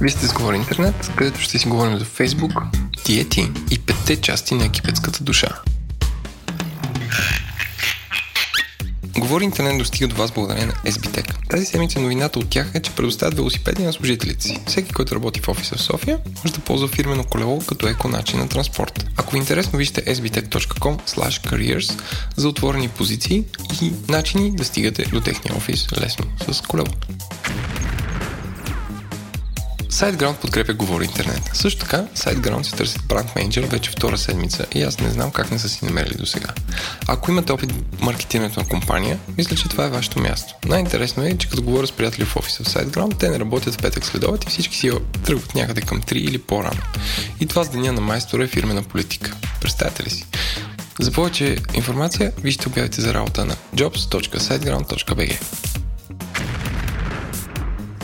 Вие сте с Говори Интернет, където ще си говорим за Facebook, диети и петте части на египетската душа. Говори интернет достига до вас благодарение на SBTech. Тази седмица новината от тях е, че предоставят велосипеди на служителите си. Всеки, който работи в офиса в София, може да ползва фирмено колело като еко начин на транспорт. Ако ви е интересно, вижте sbtech.com careers за отворени позиции и начини да стигате до техния офис лесно с колело. SiteGround подкрепя Говори Интернет. Също така, SiteGround си търсят бранд менеджер вече втора седмица и аз не знам как не са си намерили до сега. Ако имате опит в маркетирането на компания, мисля, че това е вашето място. Най-интересно е, че като говоря с приятели в офиса в SiteGround, те не работят в петък следоват и всички си тръгват някъде към 3 или по-рано. И това с деня на майстора е фирмена политика. Представете ли си? За повече информация вижте обявите за работа на jobs.siteground.bg.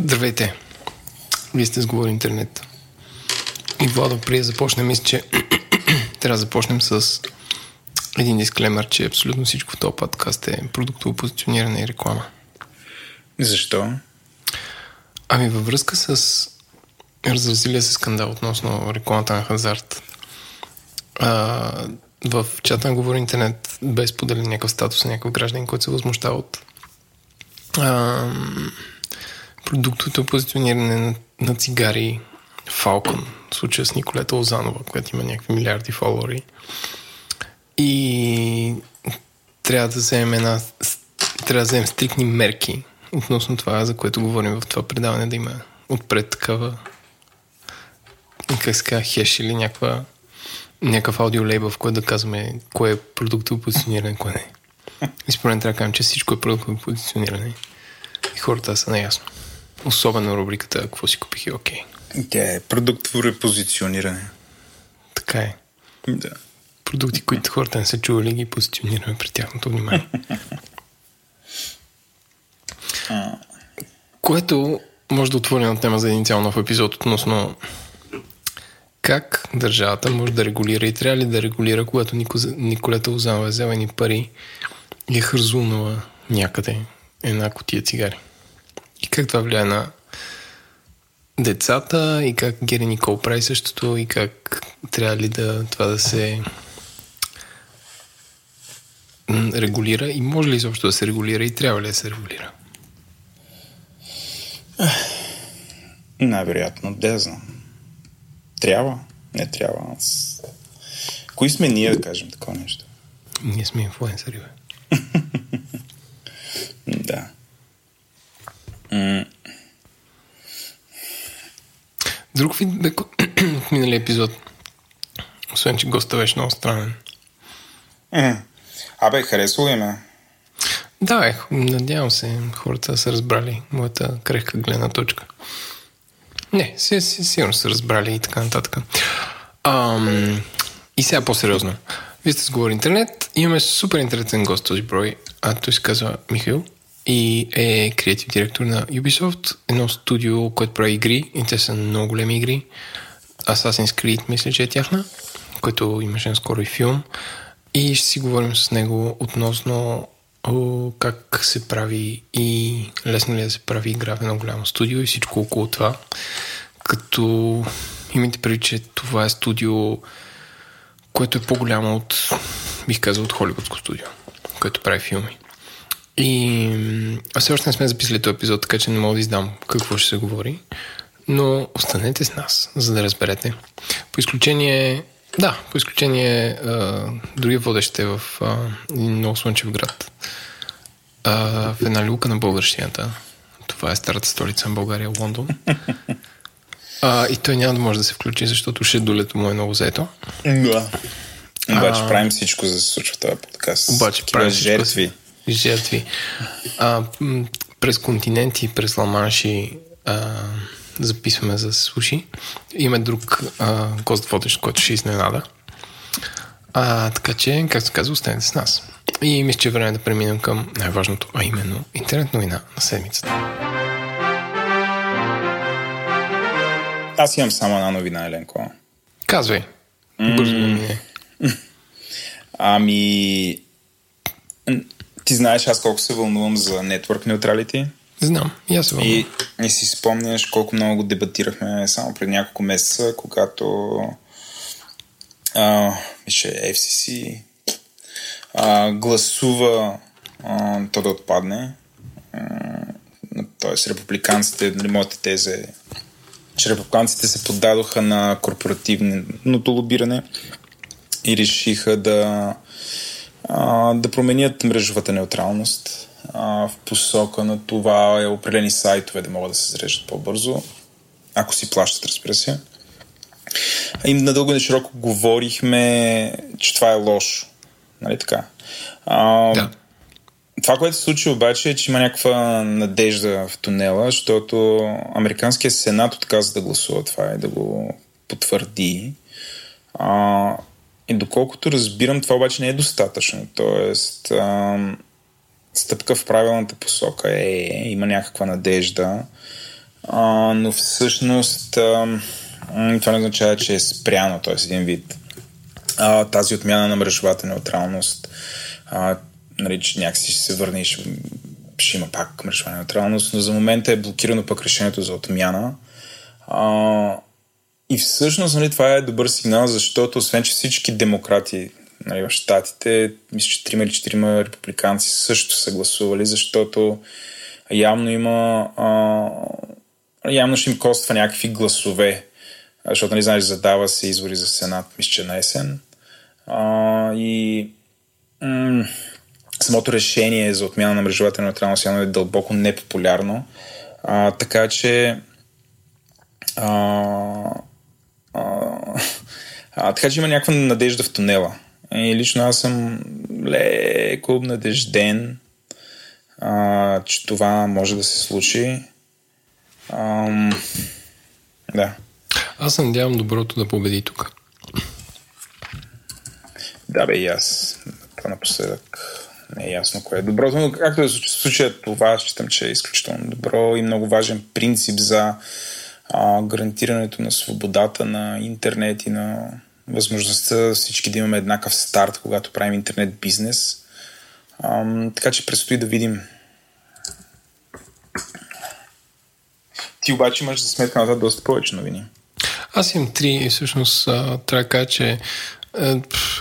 Здравейте! Вие сте с Говори Интернет. И Владо, преди да започнем, мисля, че трябва да започнем с един дисклемер, че абсолютно всичко в този подкаст е продуктово позициониране и реклама. Защо? Ами във връзка с разразилия се скандал относно рекламата на хазарт. А, в чата на Говори Интернет бе споделен някакъв статус на някакъв гражданин, който се възмущава от а, продуктовото позициониране на, на цигари Falcon, в случая с Николета Озанова, която има някакви милиарди фолуари. И трябва да вземем една трябва да вземем стрикни мерки относно това, за което говорим в това предаване, да има отпред такава как се хеш или някаква някакъв аудиолейбъл, в който да казваме кое е продуктово позициониране, кое не. И според трябва да кажем, че всичко е продуктово позициониране. И хората са наясно. Особено рубриката Какво си купих и окей. Тя е продуктово репозициониране. Така е. Да. Продукти, които хората не са чували, ги позиционираме при тяхното внимание. Което може да отвори на тема за един цял нов епизод относно как държавата може да регулира и трябва ли да регулира, когато Николета Озанова е взела ни пари и е хързунала някъде една котия цигари. И как това влияе на децата и как Гери Никол прави същото и как трябва ли да това да се регулира и може ли изобщо да се регулира и трябва ли да се регулира? Най-вероятно, да знам. Трябва, не трябва. Аз... Кои сме ние да кажем такова нещо? Ние сме инфлуенсъри, бе. да. Друг вид в миналия епизод. Освен, че госта беше много странен. Абе, харесва ли ме? Да, е, надявам се хората са разбрали моята крехка гледна точка. Не, си, си, сигурно са разбрали и така нататък. Ам, и сега по-сериозно. Вие сте с Говори Интернет. Имаме супер интересен гост този брой. А той се казва Михаил и е креатив директор на Ubisoft, едно студио, което прави игри и те са много големи игри. Assassin's Creed, мисля, че е тяхна, който имаше скоро и филм. И ще си говорим с него относно о, как се прави и лесно ли е да се прави игра в едно голямо студио и всичко около това. Като имайте преди, че това е студио, което е по-голямо от, бих казал, от Холивудско студио, което прави филми. И аз все още не сме записали този епизод, така че не мога да издам какво ще се говори. Но останете с нас, за да разберете. По изключение, да, по изключение а, другия водещ е в а, много слънчев град. А, в една люка на българщината. Това е старата столица на България, Лондон. А, и той няма да може да се включи, защото шедулето му е много заето. Да. Обаче а, правим всичко за да се случва това подкаст. Обаче правим жертви. Жертви. А, през континенти, през ламанши а, записваме за слуши. Има друг а, гост водещ, който ще изненада. А, така че, както казва, останете с нас. И мисля, че е време да преминем към най-важното, а именно интернет новина на седмицата. Аз имам само една новина, Еленко. Казвай. Бързо мине. Ами... Ти знаеш аз колко се вълнувам за Network Neutrality. Знам, и аз се вълнувам. И, и си спомняш колко много го дебатирахме само преди няколко месеца, когато а, мисля, FCC а, гласува а, то да отпадне. Тоест, републиканците, нали, моята теза е, че републиканците се поддадоха на корпоративното лобиране и решиха да, а, да променят мрежовата неутралност а, в посока на това е определени сайтове да могат да се зареждат по-бързо, ако си плащат, разбира се. И надълго и широко говорихме, че това е лошо. Нали така? А, да. Това, което се случи обаче е, че има някаква надежда в тунела, защото Американският сенат отказа да гласува това и да го потвърди. А, и доколкото разбирам, това обаче не е достатъчно. Тоест, а, стъпка в правилната посока е, има някаква надежда, а, но всъщност а, това не означава, че е спряно, т.е. един вид. А, тази отмяна на мрежовата неутралност, а, нали, че някакси ще се върне и ще, ще има пак мрежова неутралност, но за момента е блокирано пък решението за отмяна. А, и всъщност нали, това е добър сигнал, защото освен, че всички демократи нали, в Штатите, мисля, че трима или четирима републиканци също са гласували, защото явно има а, явно ще им коства някакви гласове, защото, нали, знаеш, задава се избори за Сенат, мисля, че на есен. А, и м- самото решение за отмяна на мрежовата неутралност явно е дълбоко непопулярно. А, така че а, а, така че има някаква надежда в тунела. И лично аз съм леко обнадежден, а, че това може да се случи. А, да. Аз се надявам доброто да победи тук. Да, бе, и аз. Това напоследък не е ясно кое е доброто, но както се случи това, считам, че е изключително добро и много важен принцип за а, гарантирането на свободата на интернет и на възможността всички да имаме еднакъв старт, когато правим интернет бизнес. А, така че предстои да видим. Ти обаче имаш за сметка на това доста повече новини. Аз имам три и всъщност трябва да кажа, че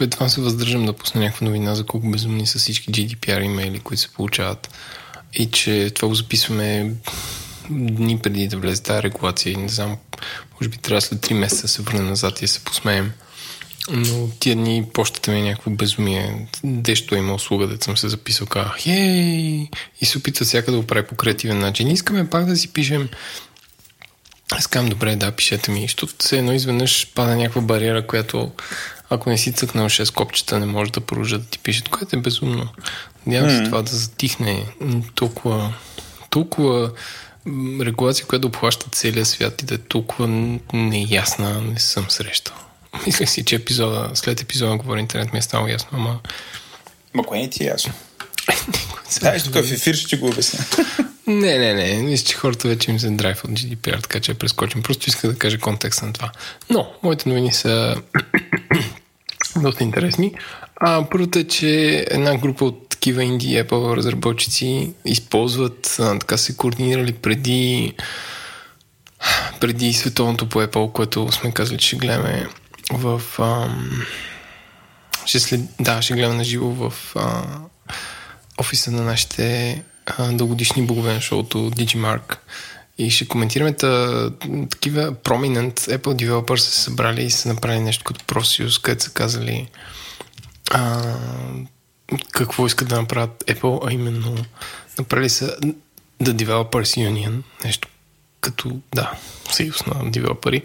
едва се въздържам да пусна някаква новина за колко безумни са всички GDPR имейли, които се получават и че това го записваме дни преди да влезе тази регулация не знам, може би трябва след 3 месеца да се върне назад и да се посмеем. Но тия дни почтата ми е някакво безумие. Дещо има услуга, да съм се записал, казах, хей! И се опитва всяка да го прави по креативен начин. Искаме пак да си пишем аз казвам, добре, да, пишете ми, защото се едно изведнъж пада някаква бариера, която ако не си цъкнал 6 копчета, не може да продължат да ти пишат, което е безумно. Надявам се това да затихне толкова, толкова регулация, която да обхваща целия свят и да е толкова неясна, не съм срещал. Мислех си, че епизода, след епизода говори интернет ми е стало ясно, ама... Ма кое не ти е ясно? Да, тук в ефир ще го обясня. Не, не, не. Мисля, че хората вече им се драйв от GDPR, така че прескочим. Просто исках да кажа контекст на това. Но, моите новини са доста интересни. А, първото е, че една група от такива инди Apple разработчици използват, а, така се координирали преди преди световното по Apple, което сме казали, че гледаме в... Ам, ще след, да, ще гледаме на живо в а, офиса на нашите а, дългодишни богове на шоуто Digimark. И ще коментираме та, такива prominent Apple developers са събрали и са направили нещо като ProSius, където са казали а, какво искат да направят Apple, а именно направили са The Developers Union, нещо като, да, съюз на девелопери,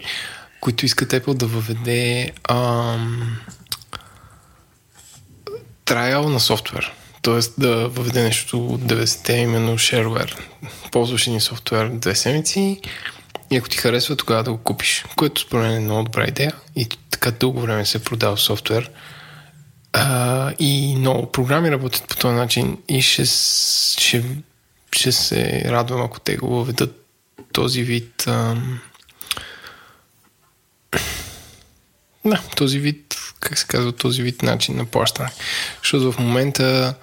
които искат Apple да въведе ам, трайл на софтуер Тоест да въведе нещо от 90-те, именно shareware. Ползваш един софтуер две седмици и ако ти харесва, тогава да го купиш. Което според мен е много добра идея и така дълго време се е продава софтуер. И много програми работят по този начин и ще, ще, ще се радвам, ако те го въведат този вид ам... да, този вид как се казва, този вид начин на плащане. Защото в момента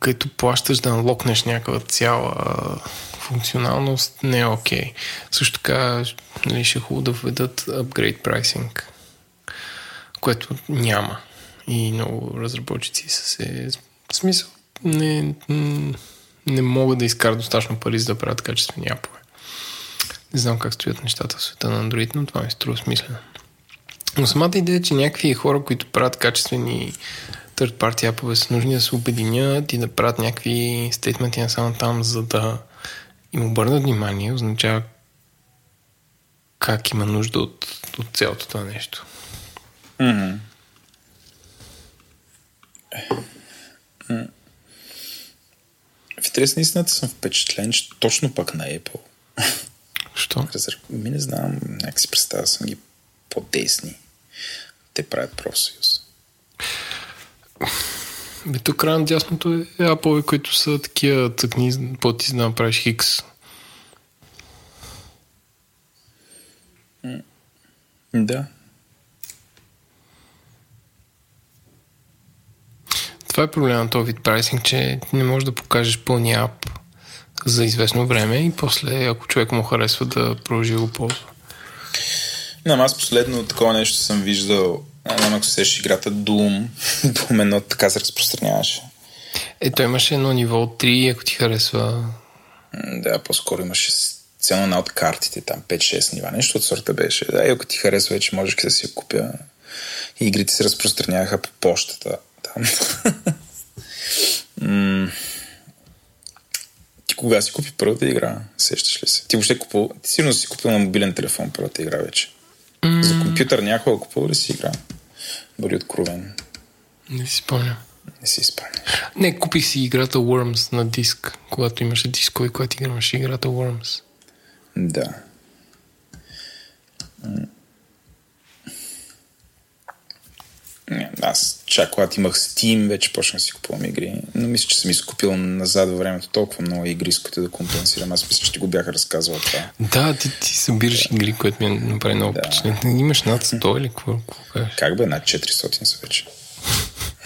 като плащаш да локнеш някаква цяла функционалност, не е окей. Okay. Също така нали, ще е хубаво да введат upgrade pricing, което няма. И много разработчици са се... В смисъл, не, не могат да изкарат достатъчно пари за да правят качествени апове. Не знам как стоят нещата в света на Android, но това ми струва смислено. Но самата идея, че някакви хора, които правят качествени third party апове са нужни да се обединят и да правят някакви стейтменти на само там, за да им обърнат внимание, означава как има нужда от, от цялото това нещо. Mm-hmm. В интерес на истината съм впечатлен, че точно пък на Apple. Що? Ми не знам, някак си представя съм ги по-десни. Те правят профсъюз. Бе, тук край дясното е Apple, които са такива цъкни, по-ти да направиш хикс. Да. Това е проблема на този вид прайсинг, че не можеш да покажеш пълния ап за известно време и после, ако човек му харесва да продължи го ползва. Не, аз последно такова нещо съм виждал не знам ако сеш играта Doom. Doom едно така се разпространяваше. Ето имаше едно ниво 3, ако ти харесва. Да, по-скоро имаше цяло една от картите, там 5-6 нива, нещо от сорта беше. Да, и ако ти харесва, вече можеш да си я купя. И игрите се разпространяваха по почтата. Там. ти кога си купи първата игра? Сещаш ли се? Ти въобще купил... Ти сигурно си купил на мобилен телефон първата игра вече. Mm. За компютър някога купува ли си игра? Бъди откровен. Не си спомням. Не си спомням. Не, купих си играта Worms на диск, когато имаше дискови, когато играваше играта Worms. Да. Аз чак когато имах Steam, вече почнах да си купувам игри. Но мисля, че съм изкупил назад във времето толкова много игри, с които да компенсирам. Аз мисля, че ти го бяха разказвал това. Да, ти, ти събираш да. игри, което ми е направи много да. впечатление. Имаш над 100 или какво? Как бе? Над 400 са вече.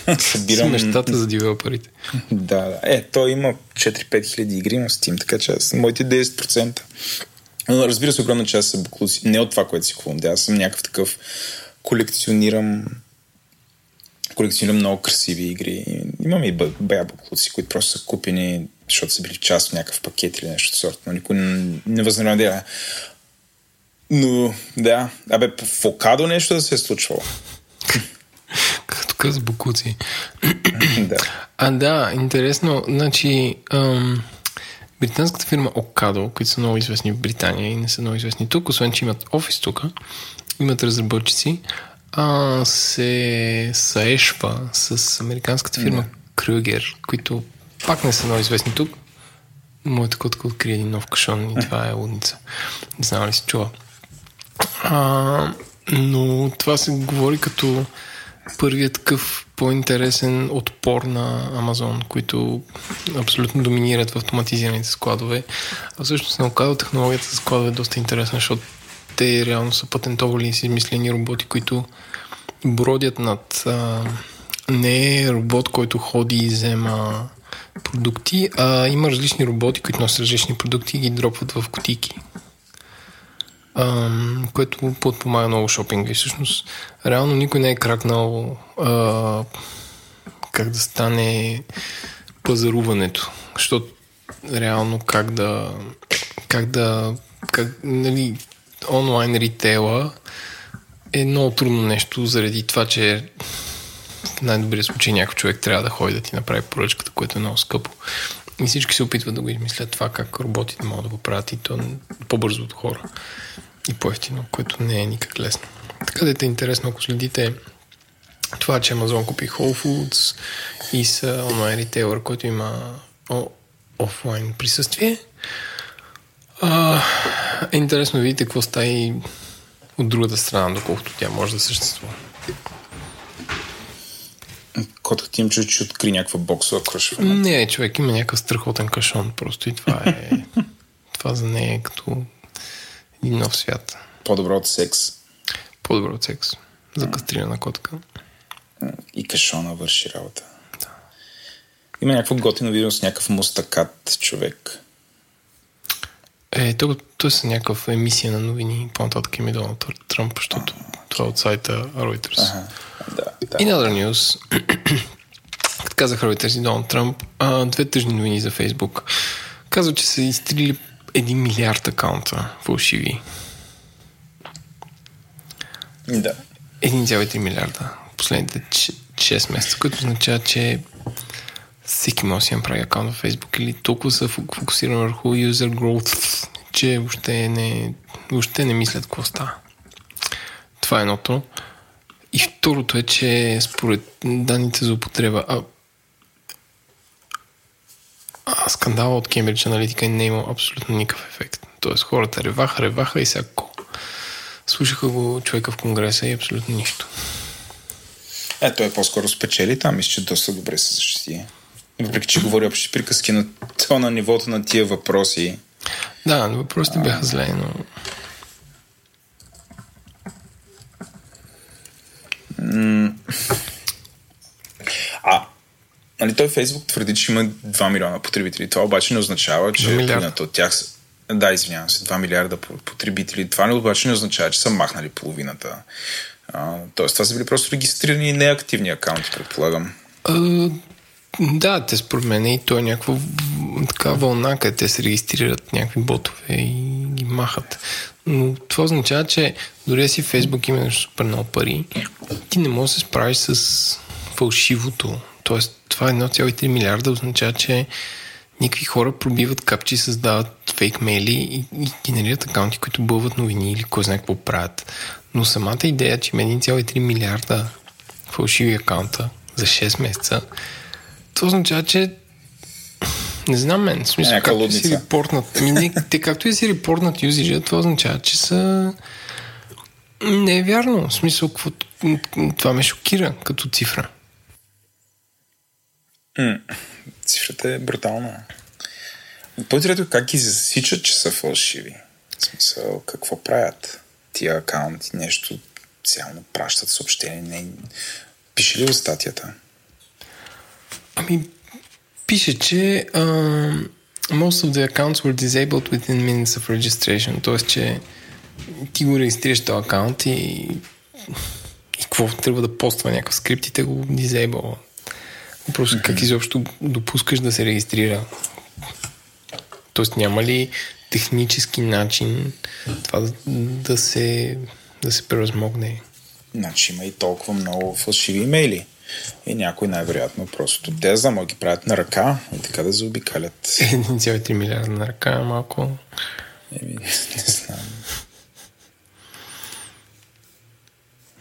Събирам... нещата за девелоперите. да, да. Е, той има 4-5 хиляди игри на Steam, така че аз, моите 10%. Но разбира се, огромна част са буклуци. Не от това, което си купувам. Да, аз съм някакъв такъв колекционирам колекционирам много красиви игри. Имам и бая буклуци, които просто са купени, защото са били част от някакъв пакет или нещо сорта, но никой не, възнамерява Но, да, абе, в Окадо нещо да се е случвало. Както каза Букуци. да. А, да, интересно. Значи, ам, британската фирма Окадо, които са много известни в Британия и не са много известни тук, освен че имат офис тук, имат разработчици, а, се саешва с американската фирма Крюгер, които пак не са много известни тук. Моята котка откри един нов кашон и това е лудница. Не знам ли си чува. А, но това се говори като първият такъв по-интересен отпор на Амазон, които абсолютно доминират в автоматизираните складове. А всъщност на оказа технологията за складове е доста интересна, защото те реално са патентовали и си измислени роботи, които бродят над... А, не е робот, който ходи и взема продукти, а има различни роботи, които носят различни продукти и ги дропват в кутийки. А, което подпомага много шопинга и всъщност реално никой не е кракнал а, как да стане пазаруването, защото реално как да как да как, нали, онлайн ритейла е много трудно нещо заради това, че в най-добрия случай някой човек трябва да ходи да ти направи поръчката, което е много скъпо. И всички се опитват да го измислят това, как роботите могат да го правят и то по-бързо от хора и по-ефтино, което не е никак лесно. Така да е интересно, ако следите това, че Amazon купи Whole Foods и са онлайн ритейлър, който има офлайн присъствие. А, е интересно да видите какво става и от другата страна, доколкото тя може да съществува. Котът ти им чу, че откри някаква боксова кръшва. Не, човек има някакъв страхотен кашон просто и това е... това за нея е като един нов свят. По-добро от секс. По-добро от секс. За кастрирана котка. И кашона върши работа. Да. Има някакво готино видео с някакъв мустакат човек. Е, то, то са някаква емисия на новини. По-нататък им е Доналд Тръмп, защото това е от сайта Reuters. Ага, да, да. In other news, като казах Reuters и Доналд Тръмп, а, две тъжни новини за Фейсбук. Казва, че са изтрили 1 милиард акаунта фалшиви. Да. 1,3 милиарда последните 6 месеца, което означава, че всеки може да си направи акаунт в Facebook или толкова са фокусирани върху user growth, че въобще не, въобще не мислят какво става. Това е едното. И второто е, че според данните за употреба, а, а скандала от Кембридж Аналитика не е имал абсолютно никакъв ефект. Тоест хората реваха, реваха и всяко. Слушаха го човека в Конгреса и абсолютно нищо. Е, той е по-скоро спечели там, мисля, че доста добре се защити. Въпреки, че говори общи приказки на то на нивото на тия въпроси. Да, въпросите бяха зле, но... А, нали той Фейсбук твърди, че има 2 милиона потребители. Това обаче не означава, че половината от тях. Да, извинявам се, 2 милиарда потребители. Това не обаче не означава, че са махнали половината. А, тоест, това са били просто регистрирани неактивни акаунти, предполагам. А, да, те според мен и то е някаква така вълна, къде те се регистрират някакви ботове и ги махат. Но това означава, че дори си в Фейсбук има нещо супер много пари, ти не можеш да се справиш с фалшивото. Тоест, това е 1,3 милиарда означава, че някакви хора пробиват капчи, създават фейк мейли и, и генерират акаунти, които бълват новини или кой знае какво правят. Но самата идея, че има 1,3 милиарда фалшиви акаунта за 6 месеца, това означава, че не знам мен. В смисъл, както и си репортнат. Не, те както и си репортнат юзижа, това означава, че са... Не е вярно. В смисъл, какво... това ме шокира като цифра. М- цифрата е брутална. По-интересно как ги засичат, че са фалшиви. В смисъл, какво правят тия акаунти? Нещо цяло пращат съобщение. Не... Пише ли в статията? Ами, пише, че uh, most of the accounts were disabled within minutes of registration. Тоест, че ти го регистрираш този акаунт и, и какво трябва да поства някакъв скрипт и те го дизейбъл. Просто mm-hmm. как изобщо допускаш да се регистрира? Тоест няма ли технически начин това да, да се, да се превъзмогне? Значи има и толкова много фалшиви имейли. И някой най-вероятно просто те за да ги правят на ръка и така да заобикалят. 1,3 милиарда на ръка е малко. Еми, не знам.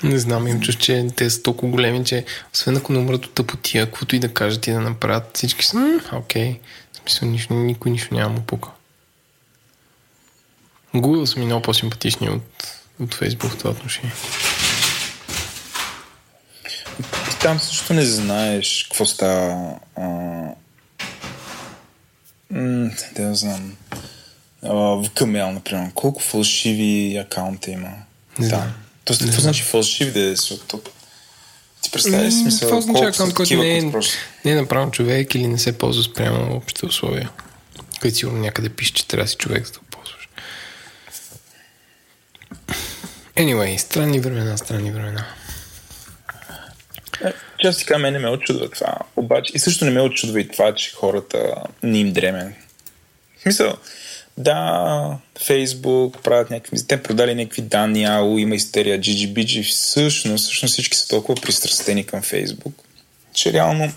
Не знам, им чуш, че те са толкова големи, че освен ако номерът от тъпотия, каквото и да кажат и да направят, всички са, окей, в смисъл, нищо, никой нищо няма му пука. Google са ми много по-симпатични от, от Facebook в това отношение там също не знаеш какво става. А... М- да знам. А, в Камел, например. Колко фалшиви акаунти има? Не да. Тоест, какво значи фалшиви да е? Ти представяш смисъл? Това означава акаунт, който не е, не е направен човек или не се ползва спрямо общите условия. Където сигурно някъде пише, че трябва да си човек, за да го ползваш. Anyway, странни времена, странни времена. Е, че аз така, мен не ме очудва това. Обаче, и също не ме очудва и това, че хората не им дреме. В смисъл, да, Фейсбук правят някакви... Те продали някакви данни, АУ, има истерия, GGBG. Всъщност, всъщност всички са толкова пристрастени към Фейсбук, че реално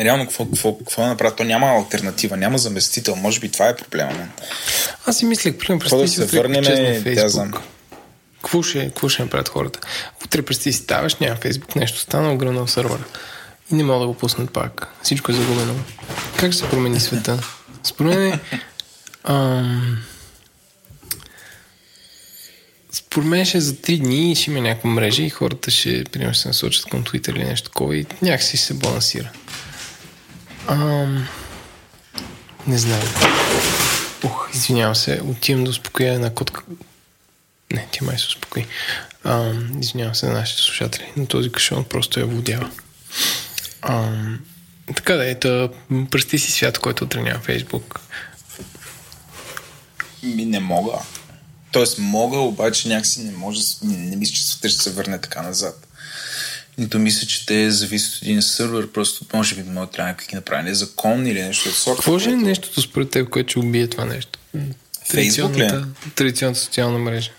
реално какво, какво, какво да направят? То няма альтернатива, няма заместител. Може би това е проблема. Аз си мислех, примерно, представи да се върнем, да знам. Какво ще, какво ще направят хората? Утре през ти си ставаш, няма Фейсбук, нещо стана, огръмнал сървъра. И не мога да го пуснат пак. Всичко е загубено. Как ще се промени света? Според мен ам... според мен ще за 3 дни ще има някаква мрежа и хората ще, примерно, се насочат към Twitter или нещо такова и някакси ще се балансира. Ам... Не знам. Ух, извинявам се, отивам да успокоя една котка. Не, тя май се успокои. Ам, извинявам се на нашите слушатели, но този кашон просто я водява. Така да, ето, пръсти си свят, който отренява Фейсбук. Ми не мога. Тоест мога, обаче някакси не може, не, не мисля, че света ще се върне така назад. Нито мисля, че те зависят от един сървър, просто може би може трябва някакви направи закон или нещо от сорта. Какво ще е нещото според теб, което ще убие това нещо? Традиционната, традиционната социална мрежа.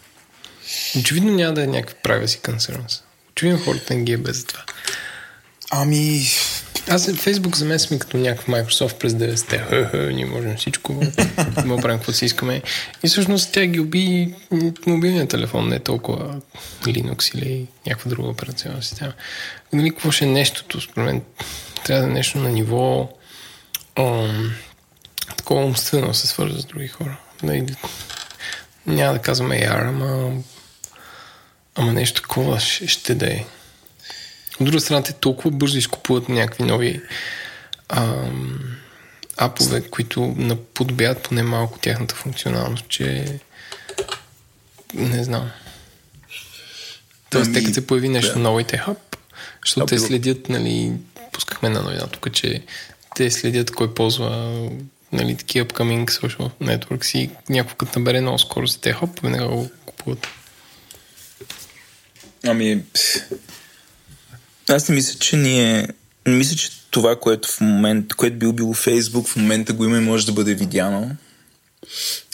Очевидно няма да е някакви privacy concerns. Очевидно хората не ги е без това. Ами... Аз Фейсбук за мен сме като някакъв Microsoft през 90-те. Ние можем всичко. Може правим какво си искаме. И всъщност тя ги уби мобилния телефон, не толкова Linux или някаква друга операционна система. Нали, какво ще е нещото? Според мен трябва да е нещо на ниво ом, такова умствено се свърза с други хора. Нали, няма да казвам AR, ама, ама нещо такова ще, ще да е. От друга страна, те толкова бързо изкупуват някакви нови ам, апове, които наподобяват поне малко тяхната функционалност, че не знам. Тоест, те като се появи нещо да. ново и те хап, защото те следят, нали, пускахме на новина тук, че те следят кой ползва нали, такива upcoming social networks и някой като набере много скорост, те хоп, веднага го купуват. Ами, аз не мисля, че ние... Не мисля, че това, което в момента, което би убило Фейсбук, в момента го има и може да бъде видяно.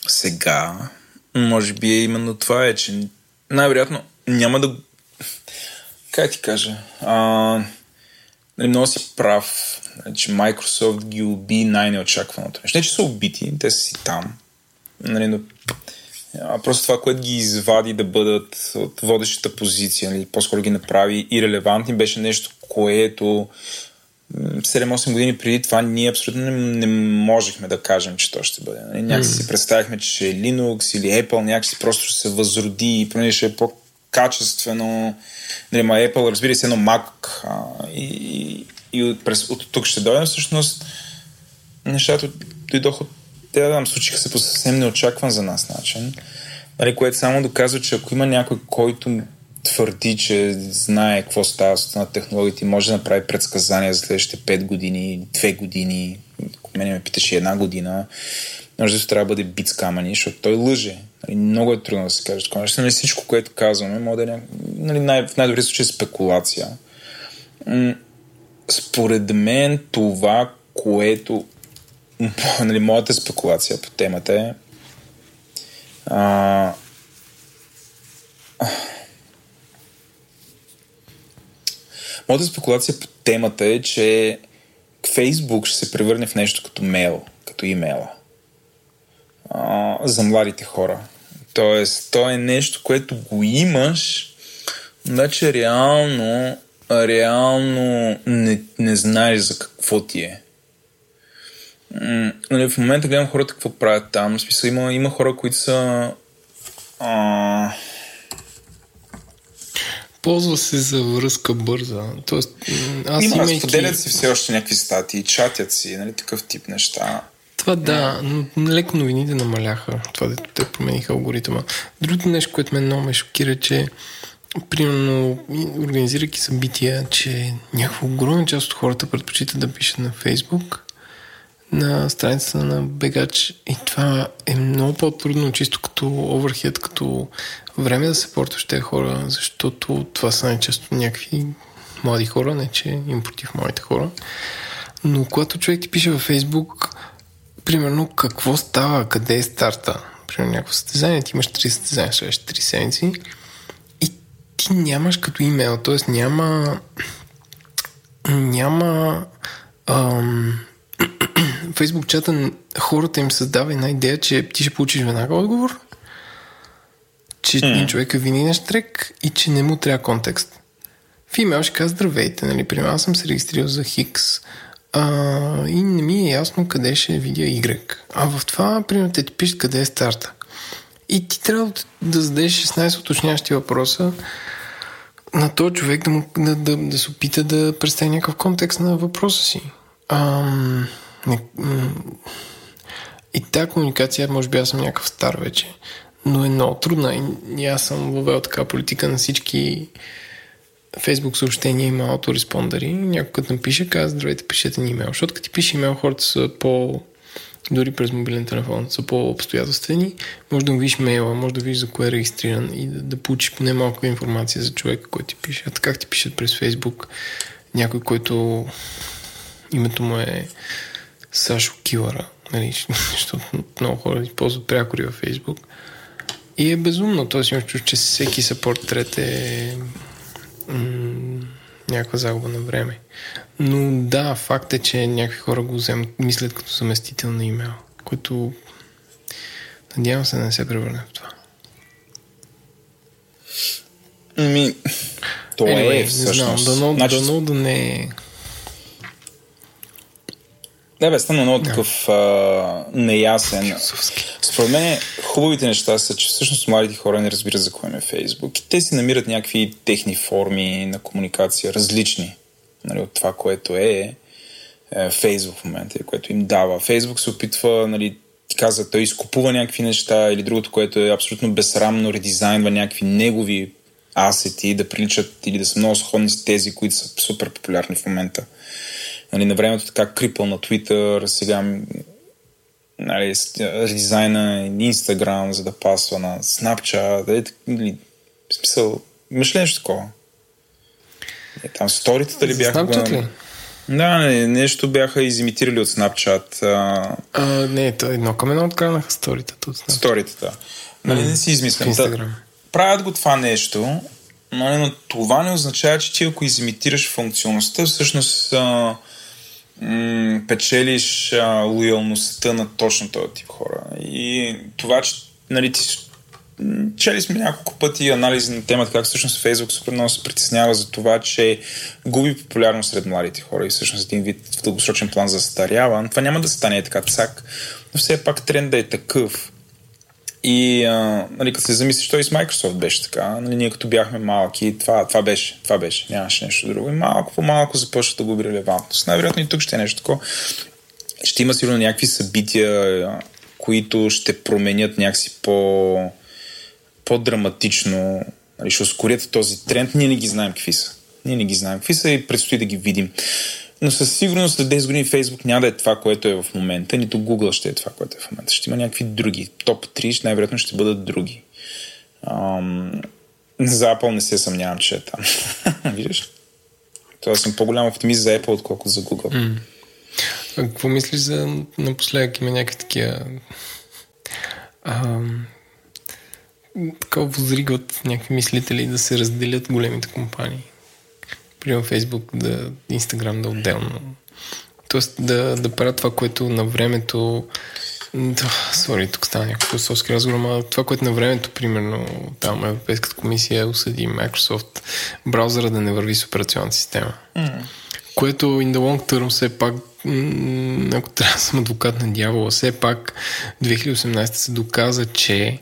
Сега, може би е именно това е, че най-вероятно няма да... Как ти кажа? А, много си прав, че Microsoft ги уби най-неочакваното. Не, че са убити, те са си там. Нали, но а просто това, което ги извади да бъдат от водещата позиция, нали, по-скоро ги направи и релевантни, беше нещо, което 7-8 години преди това ние абсолютно не, не можехме да кажем, че то ще бъде. Нали? Някакси mm. си представихме, че ще е Linux или Apple, някакси просто ще се възроди и поне ще е по-качествено. Нали, ма Apple, разбира се, едно Mac а, и, и, и от, през, от тук ще дойдем всъщност нещата дойдоха от те да случиха се по съвсем неочакван за нас начин, нали, което само доказва, че ако има някой, който твърди, че знае какво става на технологиите и може да направи предсказания за следващите 5 години, 2 години, ако мене ме питаш една година, може да трябва да бъде бит с камъни, защото той лъже. Нали, много е трудно да се каже такова нещо. Нали, всичко, което казваме, може да е нали, най- в най-добри случай спекулация. Според мен това, което нали, моята спекулация по темата е а, Моята спекулация по темата е, че Фейсбук ще се превърне в нещо като мейл, като имейла. А, за младите хора. Тоест, то е нещо, което го имаш, обаче реално, реално не, не знаеш за какво ти е нали, в момента гледам хората какво правят там. В смисъл, има, има хора, които са... А... Ползва се за връзка бърза. Тоест, аз има, имайки... споделят си все още някакви статии, чатят си, нали, такъв тип неща. Това да, но леко новините намаляха. Това дето те промениха алгоритъма. Другото нещо, което ме много ме шокира, че примерно, организирайки събития, че някаква огромна част от хората предпочитат да пишат на Фейсбук, на страницата на бегач и това е много по-трудно, чисто като оверхед, като време да се портваш тези хора, защото това са най-често някакви млади хора, не че им против моите хора. Но когато човек ти пише във Фейсбук, примерно какво става, къде е старта, примерно някакво състезание, ти имаш 3 състезания, следващите 3 седмици и ти нямаш като имейл, т.е. няма ам, Фейсбук чата хората им създава една идея, че ти ще получиш веднага отговор, че mm. човека винаги на штрек и че не му трябва контекст. В имейл ще казва здравейте, нали, при аз съм се регистрирал за Хикс а, и не ми е ясно къде ще видя Y. А в това, примерно, те ти пишат къде е старта. И ти трябва да зададеш 16 уточнящи въпроса на този човек да, му, да, да, да се опита да представи някакъв контекст на въпроса си. Ам, и тази комуникация, може би аз съм някакъв стар вече, но е много трудна. И, аз съм въвел така политика на всички Фейсбук съобщения има аутореспондери. Някой като напише, казва, здравейте, пишете ни имейл. Защото като ти пише имейл, хората са по дори през мобилен телефон са по-обстоятелствени, може да му видиш мейла, може да видиш за кое е регистриран и да, да получиш поне малко информация за човека, който ти пише. А така ти пишат през Фейсбук някой, който името му е Сашо Килара, нали, защото много хора използват прякори във Фейсбук. И е безумно, т.е. имаш чуш, че всеки съпорт трет е м- някаква загуба на време. Но да, факт е, че някакви хора го вземат, мислят като заместител на имейл, което надявам се да не се превърне в това. Ми, то anyway, е всъщност. Не знам, дано, значи... дано да не е да, бе, стана много такъв а, неясен. Според мен хубавите неща са, че всъщност младите хора не разбират за кое е Фейсбук. И те си намират някакви техни форми на комуникация, различни нали, от това, което е, е Фейсбук в момента, което им дава. Фейсбук се опитва, нали, ти каза, той изкупува някакви неща или другото, което е абсолютно безсрамно редизайнва някакви негови асети да приличат или да са много сходни с тези, които са супер популярни в момента нали, на времето така крипъл на Twitter, сега нали, дизайна на Instagram, за да пасва на Snapchat, нали, нали, в смисъл, имаш ли нещо такова? Е, там сторите ли бяха... Snapchat ли? Да, не, нещо бяха изимитирали от Snapchat. А... А, не, то едно към едно отканаха сторитата от Snapchat. Сторите, да. Нали, не си измислям. Да, правят го това нещо, но това не означава, че ти ако изимитираш функционалността, всъщност а, м- печелиш а, лоялността на точно този тип хора. И това, че нали, ти чели сме няколко пъти анализи на темата, как всъщност Фейсбук супер много се притеснява за това, че губи популярност сред младите хора и всъщност един вид в дългосрочен план застарява. Това няма да стане така цак, но все пак тренда е такъв. И а, нали, като се замислиш, той и с Microsoft беше така. Нали, ние като бяхме малки, това, това беше, това беше, нямаше нещо друго. И малко по малко започва да губи релевантност. Най-вероятно и тук ще е нещо такова. Ще има сигурно някакви събития, които ще променят някакси по, по-драматично, нали, ще ускорят този тренд. Ние не ги знаем какви са. Ние не ги знаем какви са и предстои да ги видим. Но със сигурност след 10 години Facebook няма да е това, което е в момента, нито Google ще е това, което е в момента. Ще има някакви други. Топ 3 най-вероятно ще бъдат други. За Apple не се съмнявам, че е там. Виждаш? Това съм по-голям оптимист за Apple, отколкото за Google. Mm. А какво мислиш за напоследък има някакви такива ам... такова възригват някакви мислители да се разделят големите компании? Примерно Фейсбук, да, Инстаграм да отделно. Тоест да, да правят това, което на времето Сори, тук става някакъв философски разговор, но това, което на времето, примерно, там Европейската комисия осъди Microsoft браузъра да не върви с операционната система. Mm. Което in the long term все пак, ако трябва да съм адвокат на дявола, все пак 2018 се доказа, че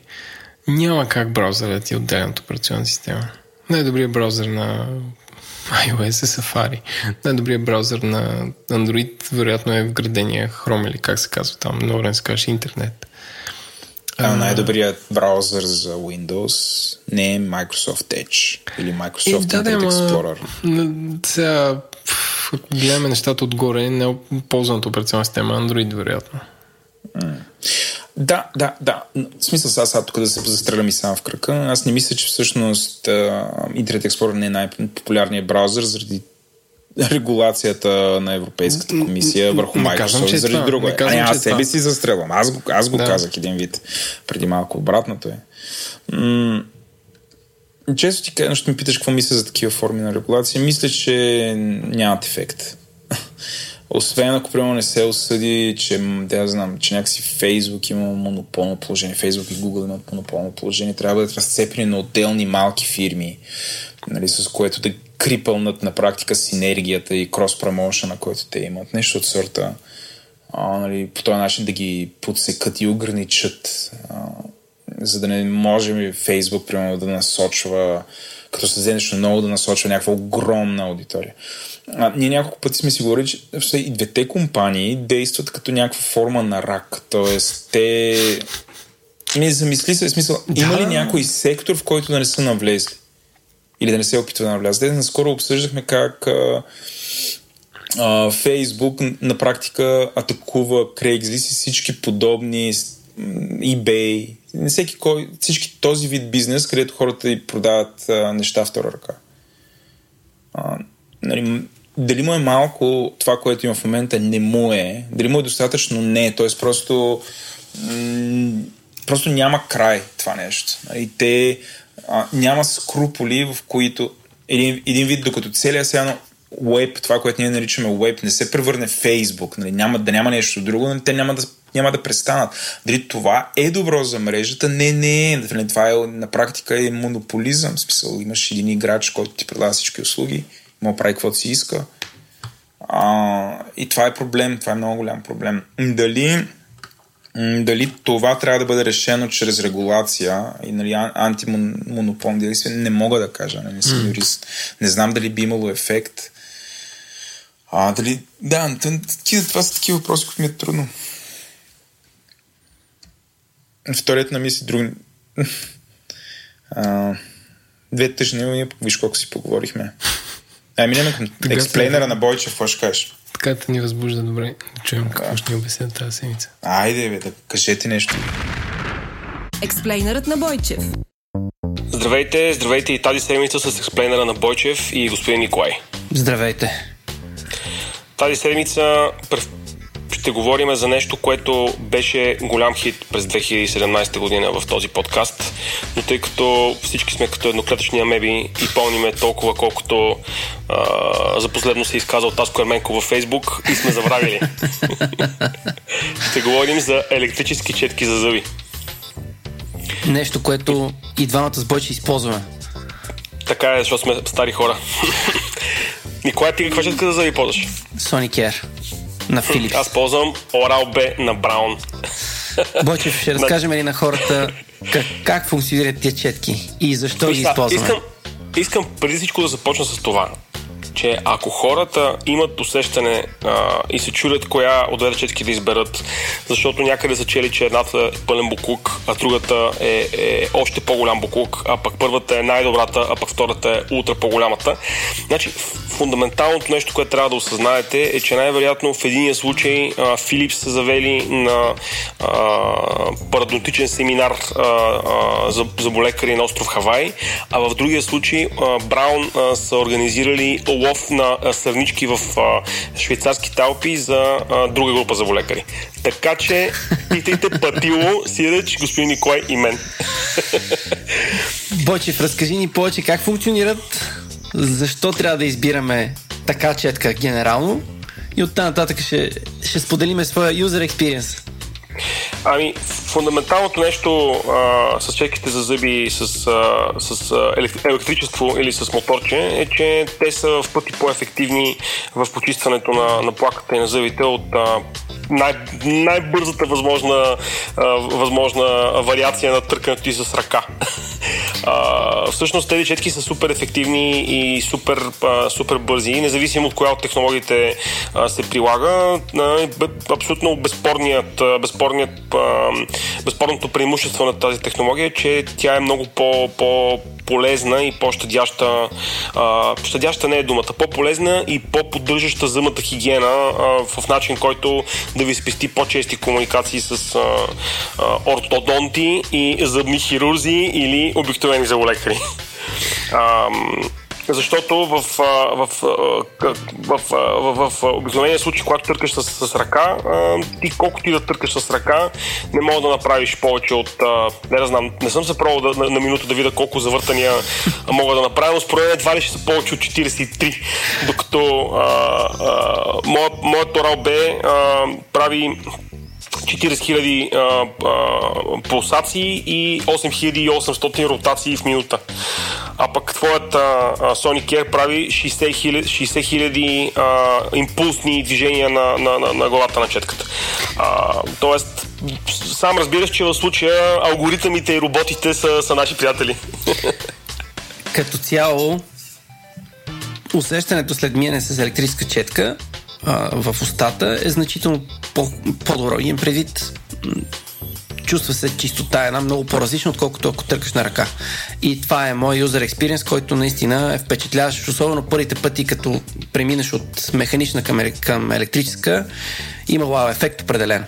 няма как браузъра да ти е отделен от операционна система. Най-добрият браузър на iOS е Safari. Най-добрият браузър на Android вероятно е вградения Chrome или как се казва там, много се каже интернет. А, най-добрият браузър за Windows не е Microsoft Edge или Microsoft да, Internet Explorer. Сега, ако гледаме нещата отгоре, не е ползваната операционна система Android, вероятно. Да, да, да. В смисъл сега, сега тук да се застрелям и сам в кръка. Аз не мисля, че всъщност Internet Explorer не е най-популярният браузър заради регулацията на Европейската комисия върху не Microsoft казвам, че е заради друго. Не казвам, а, аз себе си застрелвам. Аз го, аз го да. казах един вид преди малко. Обратното е. М- често ти кажа, ще ми питаш какво мисля за такива форми на регулация. Мисля, че нямат ефект. Освен ако примерно не се осъди, че, да я знам, че някакси Фейсбук има монополно положение, Фейсбук и Google имат монополно положение, трябва да бъдат разцепени на отделни малки фирми, нали, с което да крипълнат на практика синергията и крос промоушена, който те имат. Нещо от сорта. А, нали, по този начин да ги подсекат и ограничат, а, за да не може Фейсбук, примерно, да насочва, като се взе нещо ново, да насочва някаква огромна аудитория. А, ние няколко пъти сме си говорили, че и двете компании действат като някаква форма на рак. Тоест, те... Ми замисли се, смисъл, да. има ли някой сектор, в който да не са навлезли? Или да не се опитва да навлязат? Наскоро обсъждахме как а, а, Фейсбук на практика атакува Craigslist и всички подобни eBay, всеки кой, всички този вид бизнес, където хората и продават а, неща втора ръка. А, нали, дали му е малко това, което има в момента, не му е. Дали му е достатъчно, не. Тоест просто просто няма край това нещо. И те а, няма скруполи, в които един, един вид, докато целият сега веб, това, което ние наричаме веб, не се превърне в Фейсбук, нали, няма, да няма нещо друго, нали, те няма да, няма да престанат. Дали това е добро за мрежата? Не, не е. Нали, това е на практика е монополизъм. В смисъл, имаш един играч, който ти продава всички услуги може прави каквото си иска. А, и това е проблем, това е много голям проблем. Дали, дали това трябва да бъде решено чрез регулация и нали, антимонополни действия, не мога да кажа, не, не съм юрист. Не знам дали би имало ефект. А, дали... Да, това са такива въпроси, които ми е трудно. Вторият на мисли друг... А, две тъжни, виж колко си поговорихме. Ай, минем към експлейнера на Бойчев, какво ще кажеш? Така те ни възбужда добре да чуем какво ще ни обяснят тази седмица. Айде, бе, да кажете нещо. Експлейнерът на Бойчев. Здравейте, здравейте и тази седмица с експлейнера на Бойчев и господин Николай. Здравейте. Тази седмица ще говорим за нещо, което беше голям хит през 2017 година в този подкаст, но тъй като всички сме като едноклетъчни амеби и помниме толкова, колкото а, за последно се изказал Таско Ерменко във Фейсбук и сме забравили. ще говорим за електрически четки за зъби. Нещо, което и двамата с Бойче използваме. Така е, защото сме стари хора. Николай, ти каква четка за зъби ползваш? Sonicare на Филипс. Аз ползвам Oral B на Браун. Бочев, ще разкажем ли на хората как, как функционират тези четки и защо ги използваме? Искам, искам преди всичко да започна с това че ако хората имат усещане а, и се чудят коя от двете четки да изберат, защото някъде са чели, че едната е пълен буклук, а другата е, е още по-голям буклук, а пък първата е най-добрата, а пък втората е ултра по-голямата. Значи, фундаменталното нещо, което трябва да осъзнаете е, че най-вероятно в единия случай Филипс са завели на а, парадонтичен семинар а, а, за заболекари на остров Хавай, а в другия случай а, Браун а, са организирали лов на сърнички в швейцарски талпи за друга група заболекари. Така че питайте Патило, Сиреч, господин Николай и мен. Бочев, разкажи ни повече как функционират, защо трябва да избираме така четка генерално и оттам нататък ще, ще споделиме своя user experience. Ами, фундаменталното нещо а, с чеките за зъби с, а, с а, електричество или с моторче е, че те са в пъти по-ефективни в почистването на, на плаката и на зъбите от а, най- най-бързата възможна, а, възможна вариация на търкането и с ръка. А, всъщност тези четки са супер ефективни и супер, а, супер бързи, независимо от коя от технологиите а, се прилага. А, абсолютно безспорният, безспорният, безспорното преимущество на тази технология е, че тя е много по, по по-полезна и по-щадяща, а, щадяща не е думата, по-полезна и по-поддържаща зъмата хигиена а, в начин, който да ви спести по-чести комуникации с а, а, ортодонти и зъбни хирурзи или обикновени зъболекари. Защото в, в, в, в, в, в обикновения случай, когато търкаш с, с ръка, ти колко ти да търкаш с ръка, не мога да направиш повече от, не да знам, не съм се пробвал да, на, на минута да видя колко завъртания мога да направя, но според мен едва ли ще са повече от 43, докато а, а, моят, моят B а, прави 40 000 пулсации и 8800 ротации в минута. А пък твоят а, Sonic Air прави 60 000 импулсни движения на, на, на, на главата на четката. А, тоест, сам разбираш, че в случая алгоритъмите и роботите са, са наши приятели. Като цяло, усещането след миене с електрическа четка а, в устата е значително по, по-добро. Имам предвид чувства се чистота една много по-различна, отколкото ако търкаш на ръка. И това е мой юзер експириенс, който наистина е впечатляващ, особено първите пъти, като преминеш от механична към, към електрическа, има вау ефект определено.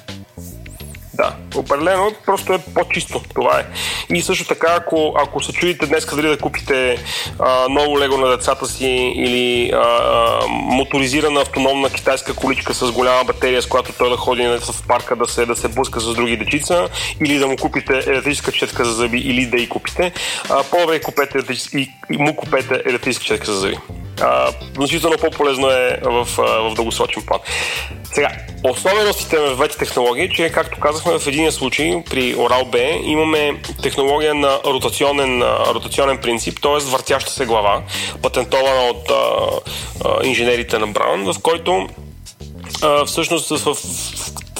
Да, определено, просто е по-чисто. Това е. И също така, ако, ако се чудите днес дали да купите а, ново лего на децата си или а, а, моторизирана автономна китайска количка с голяма батерия, с която той да ходи в парка да се, да се блъска с други дечица, или да му купите електрическа четка за зъби, или да и купите, а, по-добре купете и, и му купете електрическа четка за зъби. А, значително по-полезно е в, в дългосрочен план. Сега, особеностите на двете технологии, че както казахме в един случай при Oral-B имаме технология на ротационен, ротационен принцип, т.е. въртяща се глава, патентована от а, а, инженерите на Браун, в който а, всъщност в, в,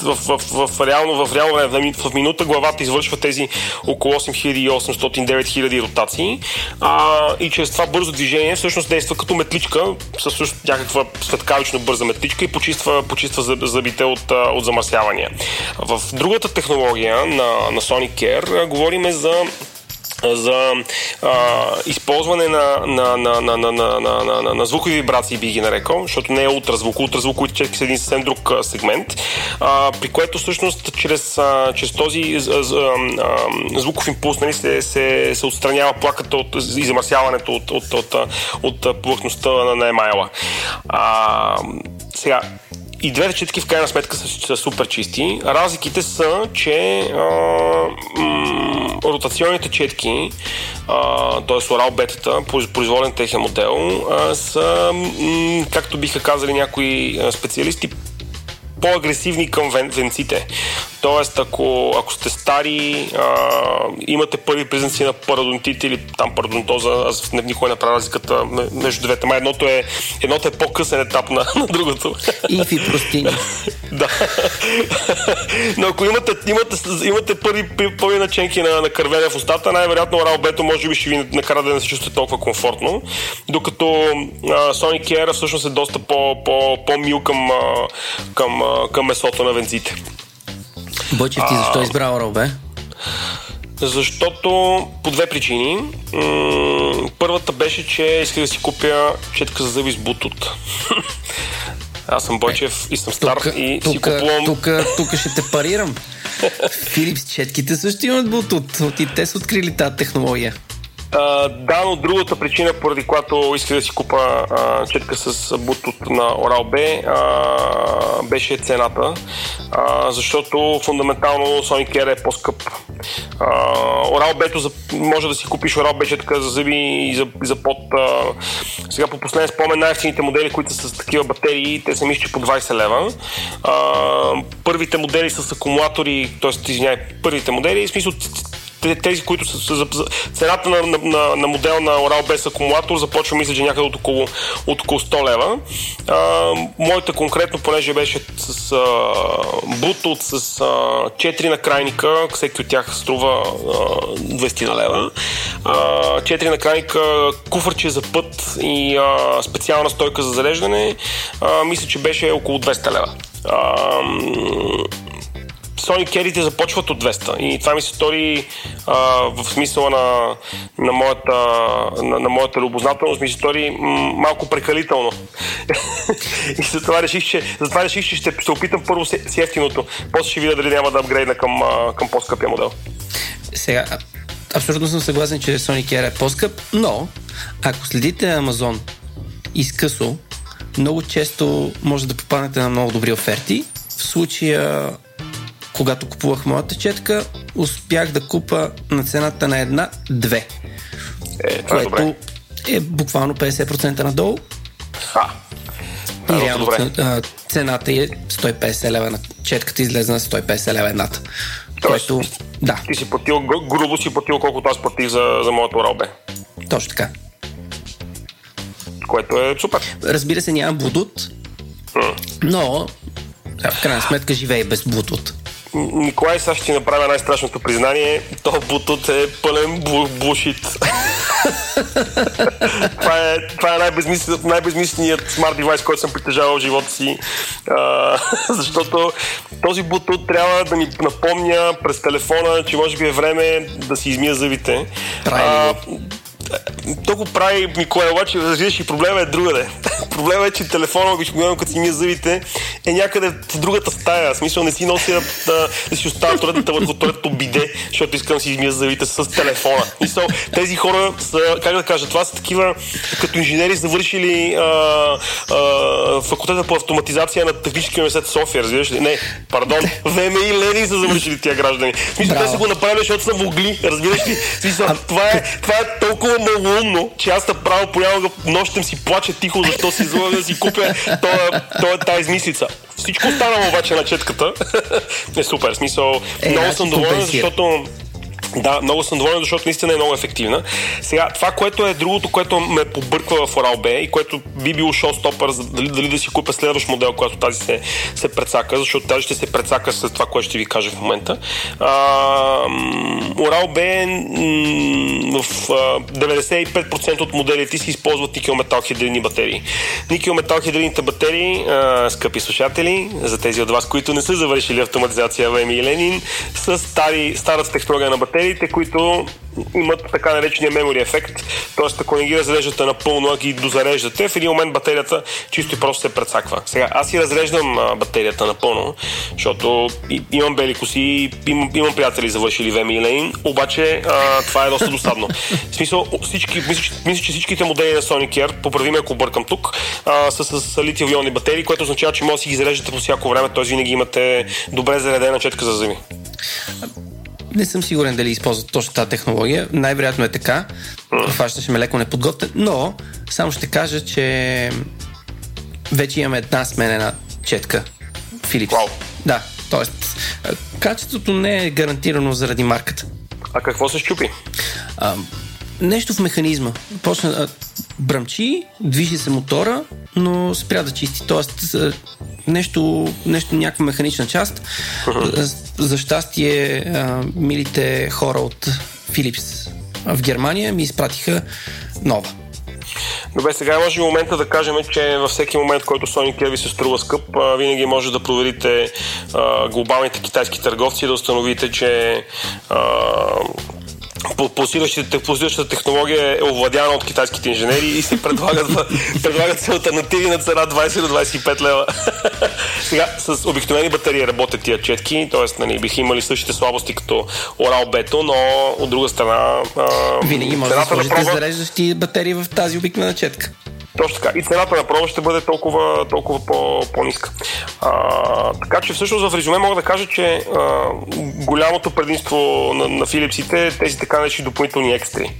в, в, в, реално, в реално време, в минута главата извършва тези около 8800-9000 ротации а, и чрез това бързо движение всъщност действа като метличка, с някаква светкавично бърза метличка и почиства, почиства зъбите от, от замърсявания. В другата технология на, на Sonic Care говориме за за а, използване на, на, на, на, на, на, на, на, на, звукови вибрации, би ги нарекал, защото не е ултразвук. Ултразвуковите четки са един съвсем друг сегмент, а, при което всъщност чрез, а, чрез този а, а, звуков импулс нали, се, се, се отстранява плаката от, и от, от, от, от, от повърхността на, на емайла. А, сега, и двете четки в крайна сметка са, са супер чисти. Разликите са, че а, м- ротационните четки, т.е. Oral бетата, произволен техен модел, а, са, м- както биха казали някои специалисти, по-агресивни към вен, венците. Тоест, ако, ако сте стари, а, имате първи признаци на парадонтит или там парадонтоза, аз не, никога не правя разликата между двете. Ма едното е, едното е по-късен етап на, на другото. И фипростини. да. Но ако имате, имате, имате първи, първи наченки на, на кървене в устата, най-вероятно Бето може би ще ви накара да не се чувствате толкова комфортно. Докато а, Sonic Air всъщност е доста по, по, по-мил към, към, към месото на венците. Бойчев, ти защо избра Орал, бе? Защото по две причини. първата беше, че исках да си купя четка за зъби с бутут. Аз съм Бойчев и съм стар тук, и тук, си купувам... Тук, тук ще те парирам. Филипс четките също имат бутут. И те са открили тази технология. Да, но другата причина, поради която исках да си купа uh, четка с бутут на B, uh, беше цената, uh, защото фундаментално Sonic Air е по-скъп. Uh, Oral B за, може да си купиш Oral B четка за зъби и за, за под... Uh, сега по последен спомен най-ефтините модели, които са с такива батерии, те са мисля, по 20 лева. Uh, първите модели с акумулатори, т.е. извиняй, първите модели, в смисъл тези, които са за, за цената на, на, на модел на Oral без акумулатор започва мисля, че някъде от около, от около 100 лева. А, моята конкретно, понеже беше с а, Bluetooth с а, 4 накрайника, всеки от тях струва а, 200 на лева. А, 4 накрайника, куфърче за път и а, специална стойка за зареждане, а, мисля, че беше около 200 лева. А, Sony керите започват от 200 и това ми се стори а, в смисъла на, на, моята, на, на моята любознателност, ми се стори малко прекалително. и затова реших, че, затова реших, че ще се опитам първо с, с ефтиното, после ще видя дали няма да апгрейдна към, към по-скъпия модел. Сега, абсолютно съм съгласен, че Sony Care е по-скъп, но Ако следите Амазон изкъсо, много често може да попаднете на много добри оферти. В случая, когато купувах моята четка, успях да купа на цената на една две. Е, това което е добре. е буквално 50% надолу. А, И е реално добре. цената е 150 лева на четката излезе на 150 лева едната. Тоест, Което, да, ти си платил, гру- грубо си платил колкото аз платих за, за моето Орал-Б, точно така. което е супер. Разбира се, няма Bluetooth, но в крайна сметка живее без Bluetooth. Николай сега ще ти направя най-страшното признание. То бутут е пълен бу- бушит. това е, това е най-безмисленият, най-безмисленият смарт девайс, който съм притежавал в живота си. А, защото този бутут трябва да ни напомня през телефона, че може би е време да си измия зъбите. Прави ли А, то го прави Николай, обаче разбираш и проблема е другаде. Проблема е, че телефона, обикновено като си мия зъбите, е някъде в другата стая. В смисъл не си нося да, да си оставя туалетната върху туалетното биде, защото искам да си измия зъбите с телефона. В Смисъл, тези хора са, как да кажа, това са такива като инженери завършили а, а, факултета по автоматизация на техническия университет София, разбираш ли? Не, пардон, ВМИ Ленин са завършили тия граждани. Смисъл, те са го направили, защото са могли, разбираш ли? Смисъл, това е, това е толкова малоумно, че аз направо понякога нощем си плача тихо, защо си излага да си купя тоя, тоя, тази измислица. Всичко останало обаче на четката е супер. Смисъл, Е, много значи съм доволен, защото да, много съм доволен, защото наистина е много ефективна. Сега, това, което е другото, което ме побърква в Oral-B и което би било шоу-стопър, дали, дали да си купя следващ модел, когато тази се, се прецака, защото тази ще се прецака с това, което ще ви кажа в момента. А, м, Oral-B е, м, в а, 95% от моделите си използват никел-метал батерии. Никел-метал батерии, а, скъпи слушатели, за тези от вас, които не са завършили автоматизация в Еми Ленин, са стари, старата технология на батериите, които имат така наречения memory ефект, т.е. ако не ги разреждате напълно, а ги дозареждате, в един момент батерията чисто и просто се прецаква. Сега, аз си разреждам батерията напълно, защото имам бели коси, имам, имам приятели завършили в Ленин, обаче а, това е доста досадно. В смисъл, всички, мисля, мисля, че всичките модели на Sonic Air, поправи ме ако бъркам тук, а, са с, с литиево-ионни батерии, което означава, че може да си ги зареждате по всяко време, т.е. винаги имате добре заредена четка за зъби. Не съм сигурен дали използват точно тази технология. Най-вероятно е така. Хващаше ме леко неподготвен, но само ще кажа, че вече имаме една сменена четка Philips. Вау. Да, т.е. качеството не е гарантирано заради марката. А какво се щупи? А, нещо в механизма. Почна а, бръмчи, движи се мотора, но спря да чисти. Тоест, а, нещо, нещо някаква механична част. А, За щастие, а, милите хора от Philips в Германия ми изпратиха нова. Добре, сега е може момента да кажем, че във всеки момент, който Sony Air ви се струва скъп, винаги може да проверите а, глобалните китайски търговци и да установите, че пулсиращата технология е овладяна от китайските инженери и се предлагат, предлагат се альтернативи на цена 20 до 25 лева. Сега, с обикновени батерии работят тия четки, т.е. Нали, биха имали същите слабости като Oral Beto, но от друга страна... А, Винаги може да сложите проба- зареждащи батерии в тази обикновена четка. Точно така. И цената на проба ще бъде толкова, толкова по, по-ниска. А, така че всъщност в резюме мога да кажа, че а, голямото предимство на, на Philipsите е тези така наречени допълнителни екстри.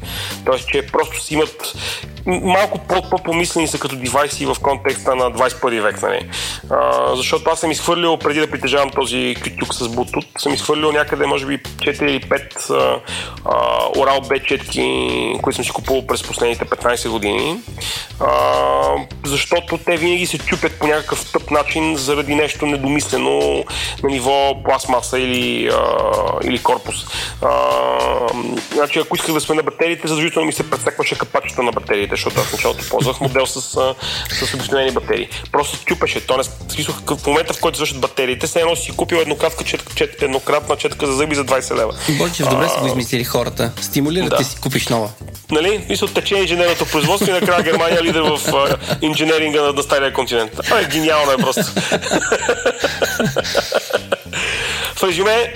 Тоест, че просто си имат малко по- по-помислени са като девайси в контекста на 21 век. Нали? А, защото аз съм изхвърлил, преди да притежавам този кютюк с Bluetooth, съм изхвърлил някъде, може би, 4 или 5 а, а, Oral B четки, които съм си купувал през последните 15 години. А, защото те винаги се чупят по някакъв тъп начин заради нещо недомислено на ниво пластмаса или, а, или корпус. А, значи, ако исках да сме на батериите, задължително ми се прецакваше капачето на батериите, защото аз началото ползвах модел с, с обикновени батерии. Просто се чупеше. То не, в смисъл, в момента, в който свършат батериите, все едно си купил еднократна четка, чет, еднократна четка за зъби за 20 лева. Бойчев, добре са го измислили хората. Стимулират Да. си купиш нова. Нали? Мисля, тече инженерното производство и накрая Германия лидер в а, инженеринга на, на стария континент. А, е, гениално е просто. в резюме,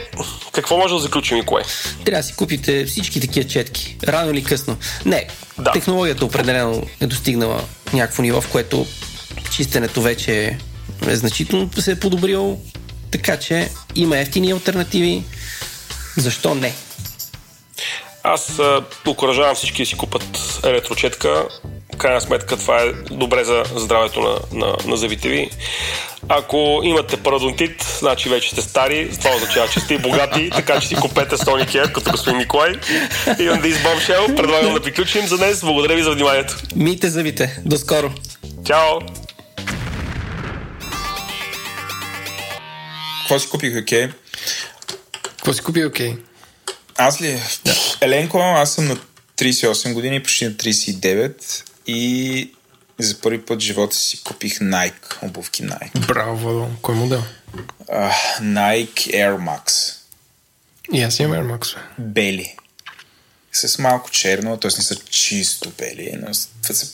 Какво може да заключим, Николай? Трябва да си купите всички такива четки. Рано или късно. Не, Да. технологията определено е достигнала някакво ниво, в което чистенето вече е значително се е подобрило. Така че има ефтини альтернативи. Защо не? Аз окоръжавам всички да си купат електрочетка. Крайна сметка това е добре за здравето на, на, на зъбите ви. Ако имате парадонтит, значи вече сте стари, това означава, че сте и богати, така че си купете Sony Care, като господин Николай. И on this bombshell предлагам да приключим за днес. Благодаря ви за вниманието. Мийте зъбите. До скоро! Чао! Какво си купих, окей? Okay? Какво си купи, окей? Аз ли? Да. Еленко, аз съм на 38 години, почти на 39 и за първи път в живота си купих Nike, обувки Nike. Браво. Кой модел? Uh, Nike Air Max. И аз имам Air Max. бе. Бели. С малко черно, т.е. не са чисто бели, но с- това са...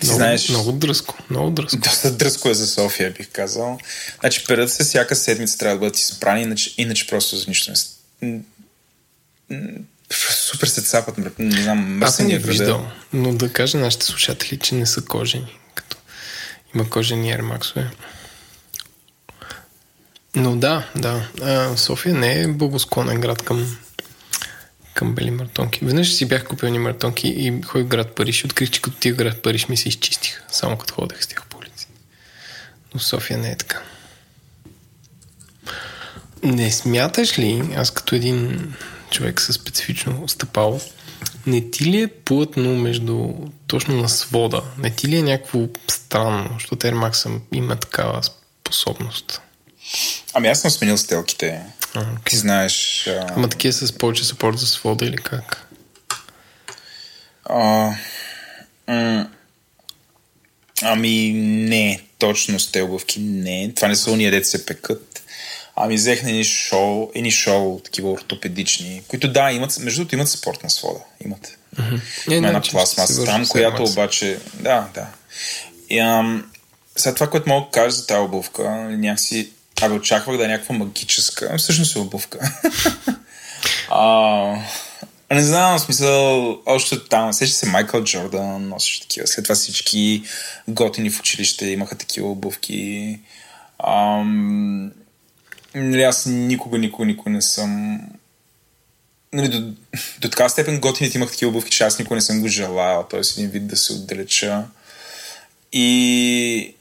Ти Много, знаеш, много дръско. Много дръско. доста дръско е за София, бих казал. Значи, перата се всяка седмица трябва да бъдат изпрани, иначе, иначе просто за нищо не... Супер се цапат, не знам, Аз ги е виждал, но да кажа на нашите слушатели, че не са кожени. Като има кожени Air Max. Но да, да. А, София не е благосклонен град към, към бели мартонки. Веднъж си бях купил ни мартонки и ходих в град Париж и открих, че като тия град Париж ми се изчистиха. Само като ходех с тях по улици. Но София не е така. Не смяташ ли, аз като един човек със специфично стъпало, не ти ли е плътно между точно на свода? Не ти ли е някакво странно, защото Air Max има такава способност? Ами аз съм сменил стелките. А, Ти окей. знаеш... А, Ама такива с повече съпорт за свода или как? а, м- ами не, точно с те обувки не. Това не са уния дете се пекат. Ами взех на едни шоу, едни шоу, такива ортопедични, които да, имат, между другото имат спортна свода. Имат. Не, Има една пластмаса там, която обаче... Да, да. И, ам, сега това, което мога да кажа за тази обувка, някакси... Абе, очаквах да е някаква магическа. Всъщност е обувка. а, не знам, в смисъл, още там, сеща се Майкъл Джордан, носеше такива. След това всички готини в училище имаха такива обувки. Ам, нали, аз никога, никога, никога не съм нали, до, до така степен готините имах такива обувки, че аз никога не съм го желал, т.е. един вид да се отдалеча. И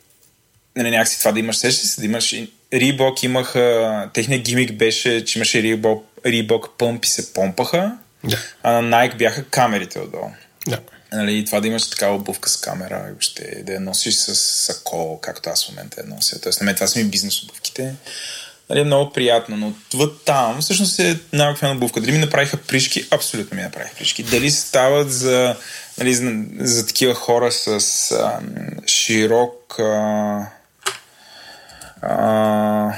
нали, някакси това да имаш, сещаш се, да имаш Рибок имаха, техният гимик беше, че имаше Рибок, Рибок пъмп и се помпаха, Да, а на Nike бяха камерите отдолу. да. Нали, това да имаш такава обувка с камера, и въобще да я носиш с сако, както аз в момента я нося. Тоест, на мен това са ми бизнес обувките. Нали, е много приятно, но отвъд там всъщност е най-обикновена обувка. Дали ми направиха пришки? Абсолютно ми направиха пришки. Дали стават за, нали, за, за такива хора с а, широк а, а,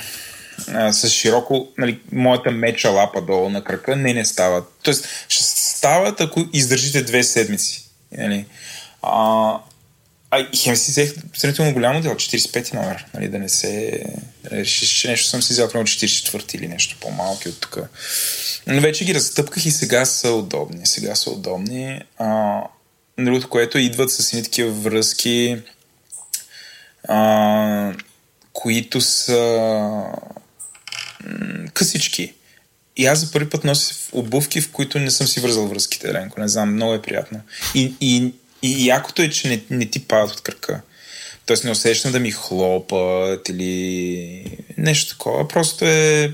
с широко, нали, моята меча лапа долу на кръка, не, не стават. Тоест, ще стават, ако издържите две седмици. Нали. А, а и си взех сравнително голямо дело, 45 номер, нали, да не се решиш, че нещо съм си взел примерно 44 или нещо по-малки от тук. Но вече ги разтъпках и сега са удобни. Сега са удобни. А, другото, което идват с едни такива връзки, а, които са късички. И аз за първи път нося обувки, в които не съм си вързал връзките, Ленко. Не знам, много е приятно. И, и, и якото е, че не, не ти падат от кръка. Тоест не усещам да ми хлопат или нещо такова. Просто е...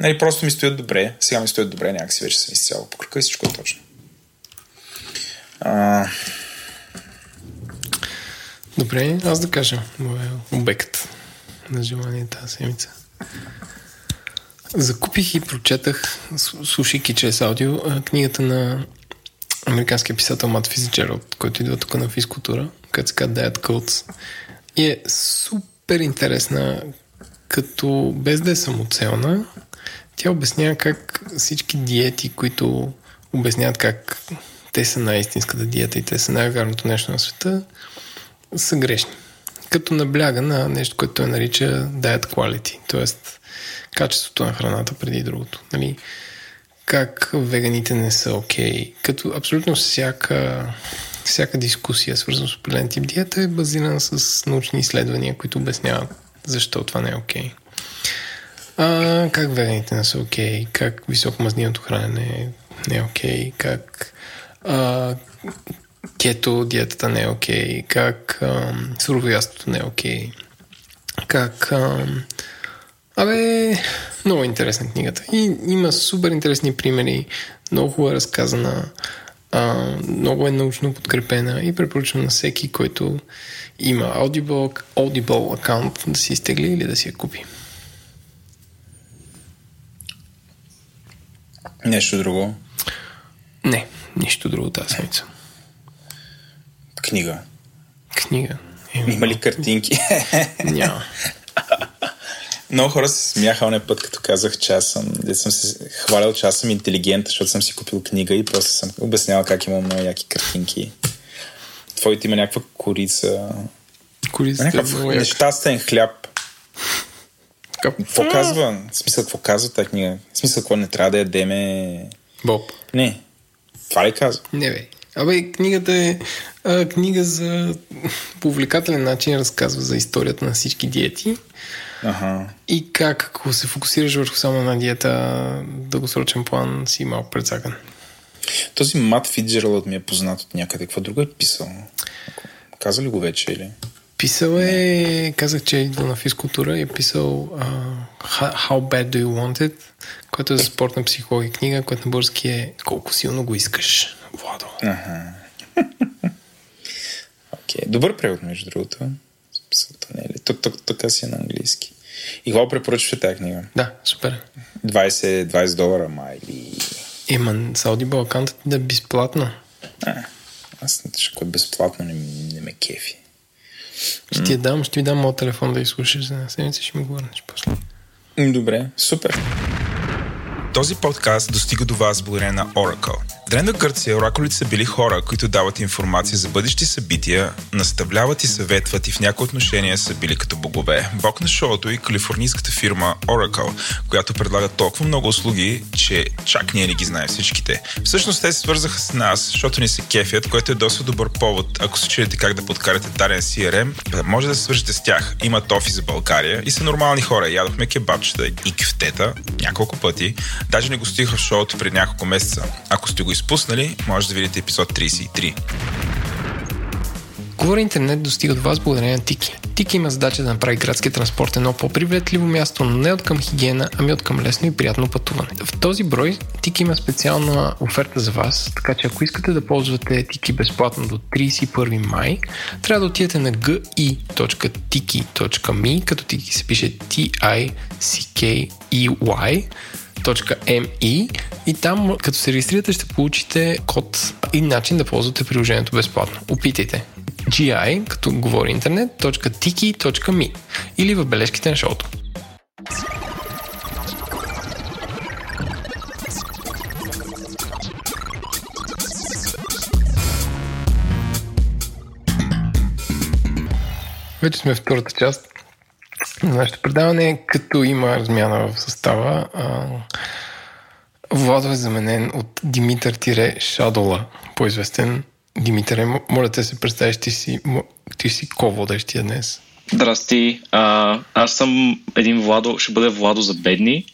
Нали, просто ми стоят добре. Сега ми стоят добре, някакси вече съм изцяло по кръка и всичко е точно. А, Добре, аз да кажа моя обект на желание тази седмица. Закупих и прочетах, слушайки чрез аудио, книгата на американския писател Мат Физичералд, който идва тук на физкултура, която се казва Diet Codes. И е супер интересна, като без да е самоцелна, тя обяснява как всички диети, които обясняват как те са най-истинската диета и те са най-вярното нещо на света, са грешни. Като набляга на нещо, което той нарича diet quality. Тоест, качеството на храната преди другото. Нали? Как веганите не са окей. Okay. Като абсолютно всяка, всяка дискусия, свързана с определен тип диета, е базирана с научни изследвания, които обясняват защо това не е окей. Okay. Как веганите не са окей, okay, как високомазниното хранене не е окей, okay, как а, кето диетата не е окей, okay, как суровоястото не е окей, okay, как... А, абе, много интересна книгата. И има супер интересни примери, много е разказана, а, много е научно подкрепена и препоръчвам на всеки, който има Audible, Audible аккаунт да си изтегли или да си я купи. Нещо друго? Не, нищо друго тази седмица. Книга. Книга. Има ли картинки? Няма. Много хора се смяха оня път, като казах, че аз съм, де съм се хвалял, че аз съм интелигент, защото съм си купил книга и просто съм обяснявал как имам много яки картинки. Твоите има някаква корица. Корица. Някакъв нещастен хляб. Какво казва? В смисъл, какво казва тази книга? В смисъл, какво не трябва да ядеме... Боб. Не. Това ли казва? Не, бе. Абе, книгата е а, книга за по увлекателен начин разказва за историята на всички диети. Ага. И как, ако се фокусираш върху само на диета, дългосрочен план си малко предсакан. Този Мат Фиджералът ми е познат от някъде. Какво друго е писал? Каза ли го вече или? Писал е, казах, че е идва на физкултура и е писал uh, How Bad Do You Want It, което е за спортна психология книга, която на български е Колко силно го искаш, Владо. Ага. Окей, okay. добър превод, между другото. Смисълта не е ли? Тук, тук, тук си на английски. И какво препоръчваш тази книга? Да, супер. 20, 20 долара, май или... Еман, с Audible аккаунтът да е безплатно. А, аз ще е безплатно не, не ме кефи. Ще ти я дам, ще ти дам моят телефон да изслушаш за една седмица, ще ми го върнеш после. Добре, супер. Този подкаст достига до вас благодарение на Oracle. Древна Гърция оракулите са били хора, които дават информация за бъдещи събития, наставляват и съветват и в някои отношения са били като богове. Бог на шоуто и калифорнийската фирма Oracle, която предлага толкова много услуги, че чак ние не ги знаем всичките. Всъщност те се свързаха с нас, защото ни се кефят, което е доста добър повод, ако се чуете как да подкарате даден CRM, да може да се свържете с тях. Имат офис за България и са нормални хора. Ядохме кебабчета и кифтета няколко пъти. Даже не го стиха в шоуто преди няколко месеца. Ако сте го изпуснали, може да видите епизод 33. Говори интернет достига до вас благодарение на Тики. Тики има задача да направи градския транспорт едно по-приветливо място, но не от към хигиена, ами от към лесно и приятно пътуване. В този брой Тики има специална оферта за вас, така че ако искате да ползвате Тики безплатно до 31 май, трябва да отидете на gi.tiki.me, като Тики се пише T-I-C-K-E-Y, .me и там, като се регистрирате, ще получите код и начин да ползвате приложението безплатно. Опитайте. gi, като говори интернет, .tiki.me или в бележките на шоуто. Вече сме в втората част нашето предаване, като има размяна в състава. Владо е заменен от Димитър Тире Шадола, по-известен. Димитър, моля те се представиш, ти си, ти си ко-водещия днес. Здрасти, а, аз съм един Владо, ще бъде Владо за бедни.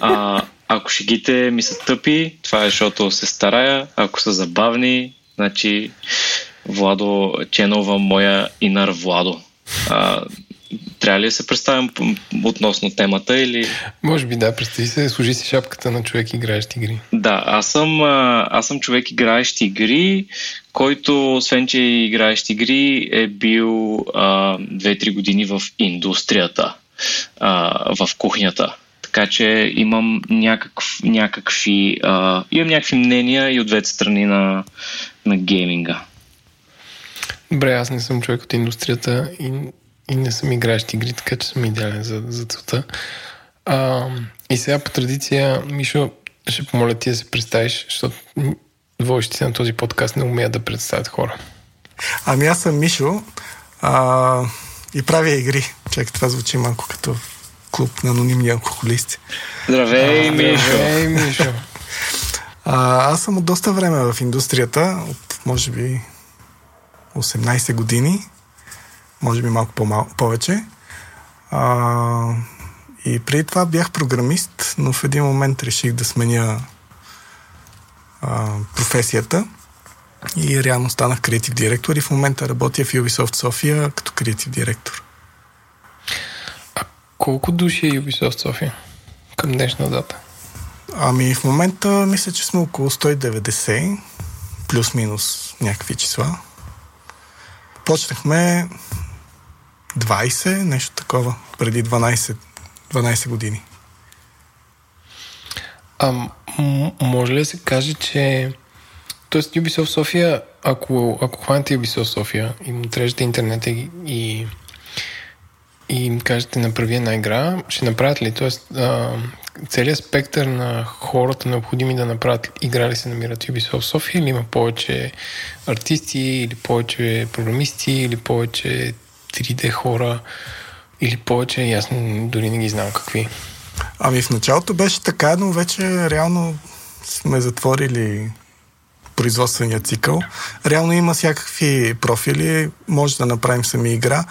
А, ако шегите ми са тъпи, това е защото се старая. Ако са забавни, значи Владо ченова моя инар Владо. А, трябва ли да се представям относно темата или... Може би да, представи се, служи си шапката на човек играещ игри. Да, аз съм, аз съм човек играещ игри, който, освен че играещ игри, е бил а, 2-3 години в индустрията, а, в кухнята. Така че имам някакъв, някакви, а, имам някакви мнения и от двете страни на, на гейминга. Добре, аз не съм човек от индустрията и и не съм играещ игри, така че съм идеален за, за целта. А, и сега по традиция, Мишо, ще помоля ти да се представиш, защото водещите на този подкаст не умеят да представят хора. Ами аз съм Мишо а, и правя игри. Чакай, това звучи малко като клуб на анонимни алкохолисти. Здравей, Мишо! Здравей, Мишо! А, аз съм от доста време в индустрията, от може би 18 години, може би малко по-мал, повече. А, и преди това бях програмист, но в един момент реших да сменя а, професията и реално станах креатив директор и в момента работя в Ubisoft София като креатив директор. А колко души е Ubisoft София към днешна дата? Ами в момента мисля, че сме около 190, плюс-минус някакви числа. Почнахме 20, нещо такова, преди 12, 12 години. А м- може ли да се каже, че Тоест Ubisoft София, ако, ако хванете Ubisoft София и му трежете интернет и, и, и им кажете направи една игра, ще направят ли? Тоест а, целият спектър на хората необходими да направят игра ли се намират в Ubisoft София или има повече артисти или повече програмисти или повече 3D хора или повече, ясно, дори не ги знам какви. Ами в началото беше така, но вече реално сме затворили производствения цикъл. Реално има всякакви профили, може да направим сами игра,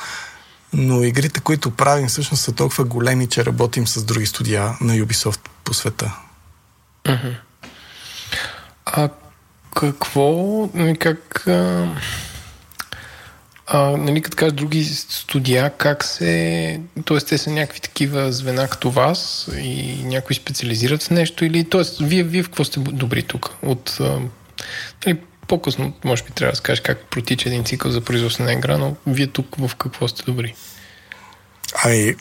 но игрите, които правим, всъщност са толкова големи, че работим с други студия на Ubisoft по света. А какво, нали, как, а, нали, като кажа други студия, как се, т.е. те са някакви такива звена като вас и някои специализират в нещо или, т.е. вие, вие в какво сте добри тук? От, нали, по-късно, може би трябва да скажеш как протича един цикъл за производство на игра, но вие тук в какво сте добри? Ами,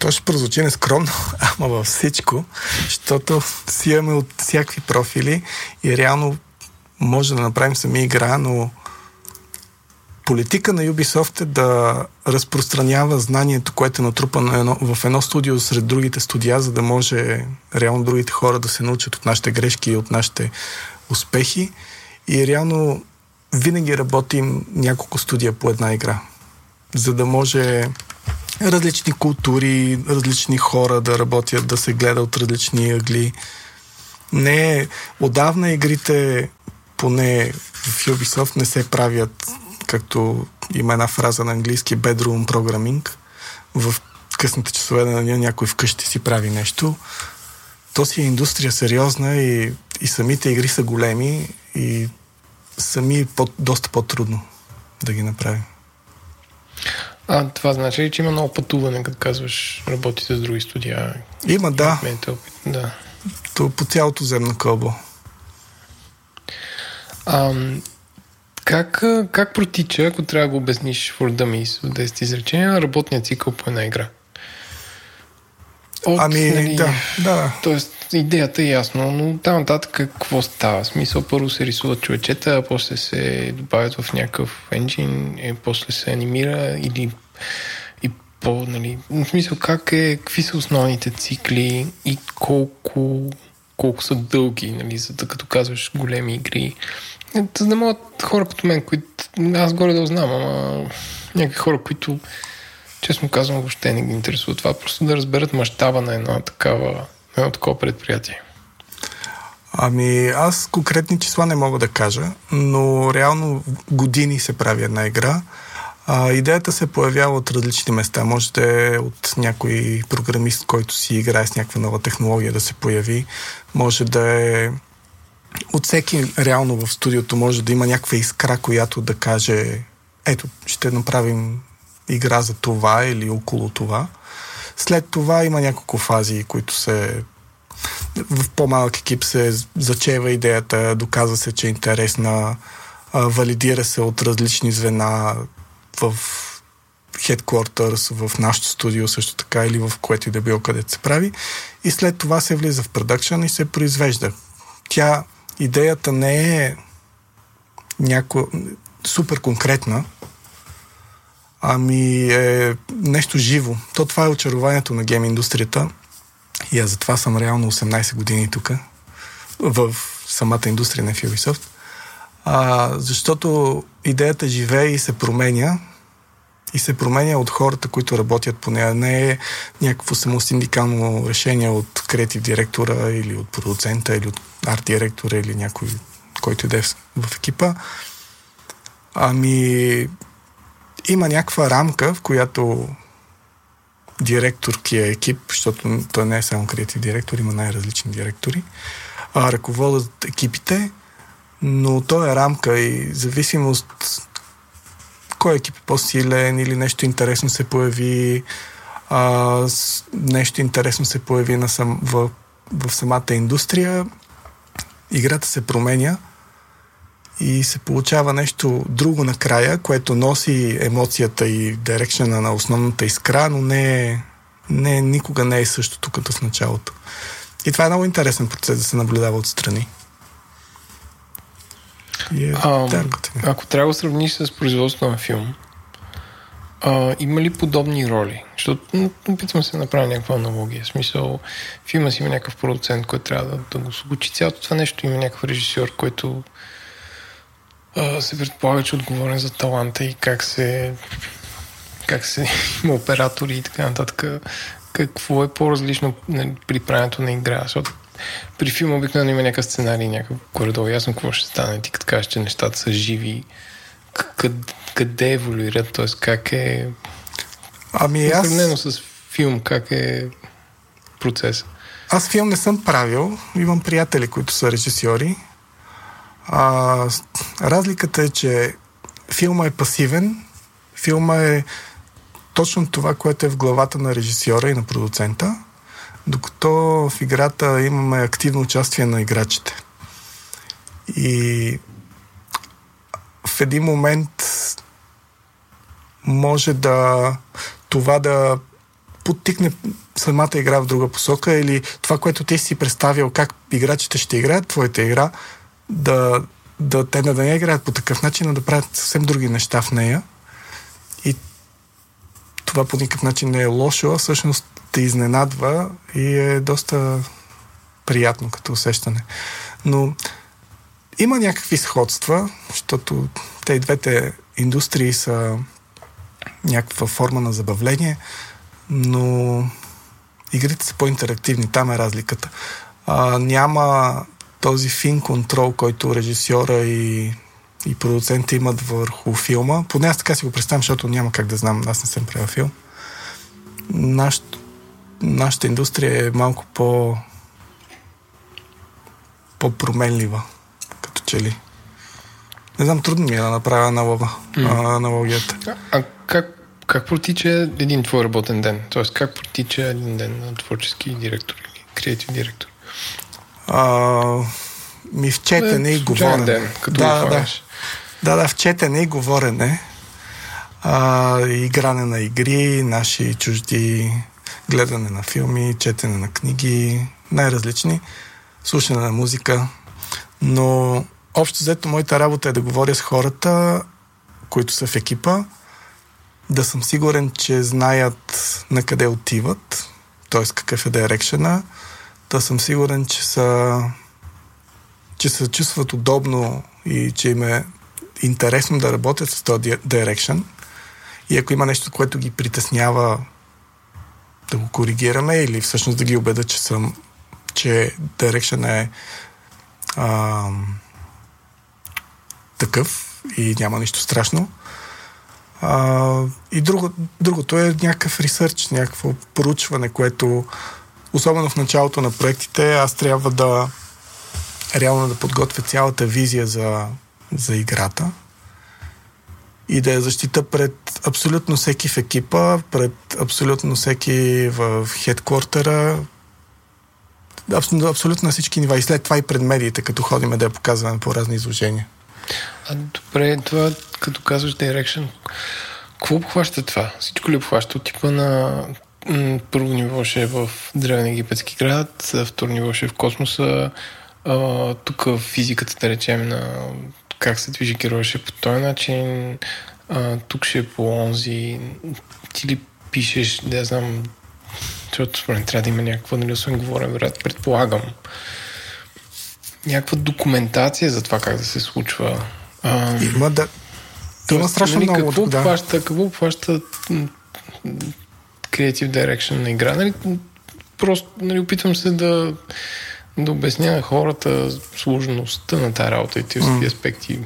то ще прозвучи нескромно, ама във всичко, защото си имаме от всякакви профили и реално може да направим сами игра, но политика на Ubisoft е да разпространява знанието, което е натрупано едно, в едно студио сред другите студия, за да може реално другите хора да се научат от нашите грешки и от нашите успехи. И реално винаги работим няколко студия по една игра, за да може различни култури, различни хора да работят, да се гледа от различни ъгли. Не, отдавна игрите, поне в Ubisoft, не се правят, както има една фраза на английски bedroom programming, в късните часове на деня някой вкъщи си прави нещо. То си е индустрия сериозна и, и самите игри са големи и сами е по, доста по-трудно да ги направим. А това значи ли, че има много пътуване, като казваш, работите с други студия? Има, да. Да. То по цялото земно кълбо. Как, как протича, ако трябва да го обясниш в Dummies в 10 изречения, работния цикъл по една игра? От, ами, нали, да, да. Тоест, идеята е ясно, но там нататък какво става? Смисъл, първо се рисуват човечета, после се добавят в някакъв енджин, и после се анимира или и по, нали, в смисъл, как е, какви са основните цикли и колко, колко са дълги, нали, за да като казваш големи игри. За да могат хора като мен, които аз горе да знам, ама някакви хора, които честно казвам, въобще не ги интересува това. Просто да разберат мащаба на една такава, едно такова предприятие. Ами, аз конкретни числа не мога да кажа, но реално години се прави една игра. А, идеята се появява от различни места. Може да е от някой програмист, който си играе с някаква нова технология да се появи. Може да е от всеки реално в студиото може да има някаква искра, която да каже ето, ще направим игра за това или около това. След това има няколко фази, които се в по-малък екип се зачева идеята, доказва се, че е интересна, валидира се от различни звена в headquarters, в нашото студио също така или в което и да било където се прави и след това се влиза в продъкшн и се произвежда. Тя, идеята не е няко... супер конкретна, Ами е нещо живо. То това е очарованието на гейм индустрията. И аз затова съм реално 18 години тук, в самата индустрия на Ubisoft. А, защото идеята живее и се променя и се променя от хората, които работят по нея. Не е някакво само синдикално решение от креатив директора или от продуцента или от арт директора или някой, който иде в екипа. Ами, има някаква рамка, в която директоркия екип, защото той не е само креатив директор, има най-различни директори, а, ръководят екипите, но то е рамка и зависимост кой екип е по-силен или нещо интересно се появи, а, нещо интересно се появи на сам, в, в самата индустрия, играта се променя и се получава нещо друго накрая, което носи емоцията и дирекшена на основната искра, но не, не никога не е същото като в началото. И това е много интересен процес да се наблюдава отстрани. Е, а, ако трябва да сравниш с производството на филм, а, има ли подобни роли? Защото опитвам се да направя някаква аналогия. В смисъл, филма си има някакъв продуцент, който трябва да, да го случи цялото това нещо. Има някакъв режисьор, който а, се предполага, че е отговорен за таланта и как се как се има оператори и така нататък. Какво е по-различно нали, при правенето на игра? Защото при филма обикновено има някакъв сценарий, някакъв горе ясно какво ще стане. Ти като кажеш, че нещата са живи, къде, къде еволюират, т.е. как е... Ами аз... Сравнено с филм, как е процес? Аз филм не съм правил. Имам приятели, които са режисьори. А, разликата е, че филма е пасивен. Филма е точно това, което е в главата на режисьора и на продуцента докато в играта имаме активно участие на играчите. И в един момент може да това да подтикне самата игра в друга посока или това, което ти си представил как играчите ще играят твоята игра, да, да те да не играят по такъв начин, а да правят съвсем други неща в нея. И това по никакъв начин не е лошо, а всъщност те изненадва и е доста приятно като усещане. Но има някакви сходства, защото те и двете индустрии са някаква форма на забавление, но игрите са по-интерактивни, там е разликата. А, няма този фин контрол, който режисьора и, и продуцента имат върху филма. Поне аз така си го представям, защото няма как да знам, аз не съм правил филм. Нашето нашата индустрия е малко по по-променлива, като че ли. Не знам, трудно ми е да направя аналога, mm. аналогията. А, а как, как протича един твой работен ден? Тоест, как протича един ден на творчески директор или креатив директор? А, ми в четене е, и говорене. Ден, като да, да, да, да, в четене и говорене. А, игране на игри, наши чужди гледане на филми, четене на книги, най-различни, слушане на музика. Но общо взето моята работа е да говоря с хората, които са в екипа, да съм сигурен, че знаят на къде отиват, т.е. какъв е дирекшена, да съм сигурен, че са че се чувстват удобно и че им е интересно да работят с този дирекшн. И ако има нещо, което ги притеснява да го коригираме или всъщност да ги убеда, че съм че Direction е а, такъв и няма нищо страшно. А, и друго, другото е някакъв ресърч, някакво поручване, което особено в началото на проектите аз трябва да реално да подготвя цялата визия за, за играта и да я защита пред абсолютно всеки в екипа, пред абсолютно всеки в хедквартера, абсолютно, на всички нива и след това и пред медиите, като ходиме да я показваме по разни изложения. А добре, това като казваш Direction, какво обхваща това? Всичко ли обхваща от типа на първо ниво ще е в Древен египетски град, второ ниво ще е в космоса, а, тук физиката, да речем, на как се движи героя ще е по този начин, а, тук ще е по онзи. Ти ли пишеш, да знам, защото според трябва да има някаква, нали, освен говорен, вероятно, предполагам. Някаква документация за това как да се случва. А... Има да. Има страшно нали, много. Какво да. обхваща, какво обхваща Creative Direction на игра? Нали, просто нали, опитвам се да, да обясня на хората сложността на тази работа и тези М. аспекти.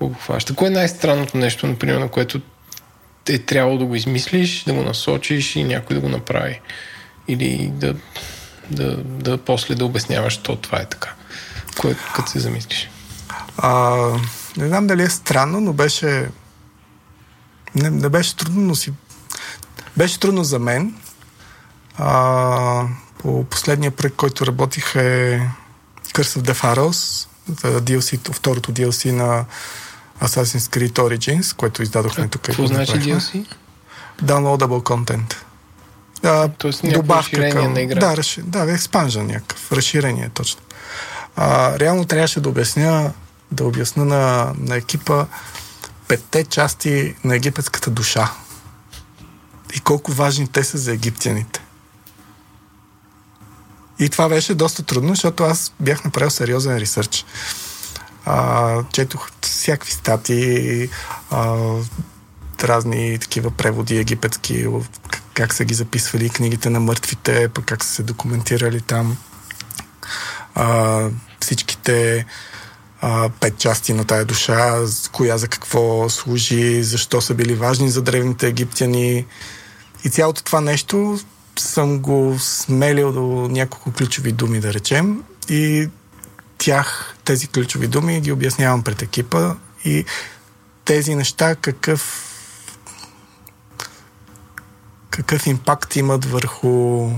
Обхваща? Кое е най-странното нещо, например, на което е трябвало да го измислиш, да го насочиш и някой да го направи? Или да, да, да после да обясняваш, що това е така? Кое, като се замислиш? А, не знам дали е странно, но беше. Не, не беше трудно, но си. Беше трудно за мен. А, по последния проект, който работих е Curse of the Pharaohs, за DLC, второто DLC на Assassin's Creed Origins, което издадохме тук. Какво значи. DLC? Downloadable content. А, Тоест някакво разширение на игра. Да, разши... да, експанжен някакъв. Разширение, точно. А, реално трябваше да обясня, да обясня на, на екипа петте части на египетската душа. И колко важни те са за египтяните. И това беше доста трудно, защото аз бях направил сериозен ресърч. А, четох всякакви статии, а, разни такива преводи египетски, как са ги записвали книгите на мъртвите, пък как са се документирали там. А, всичките а, пет части на тая душа, коя за какво служи, защо са били важни за древните египтяни. И цялото това нещо съм го смелил до няколко ключови думи, да речем. И тях, тези ключови думи, ги обяснявам пред екипа и тези неща какъв какъв импакт имат върху,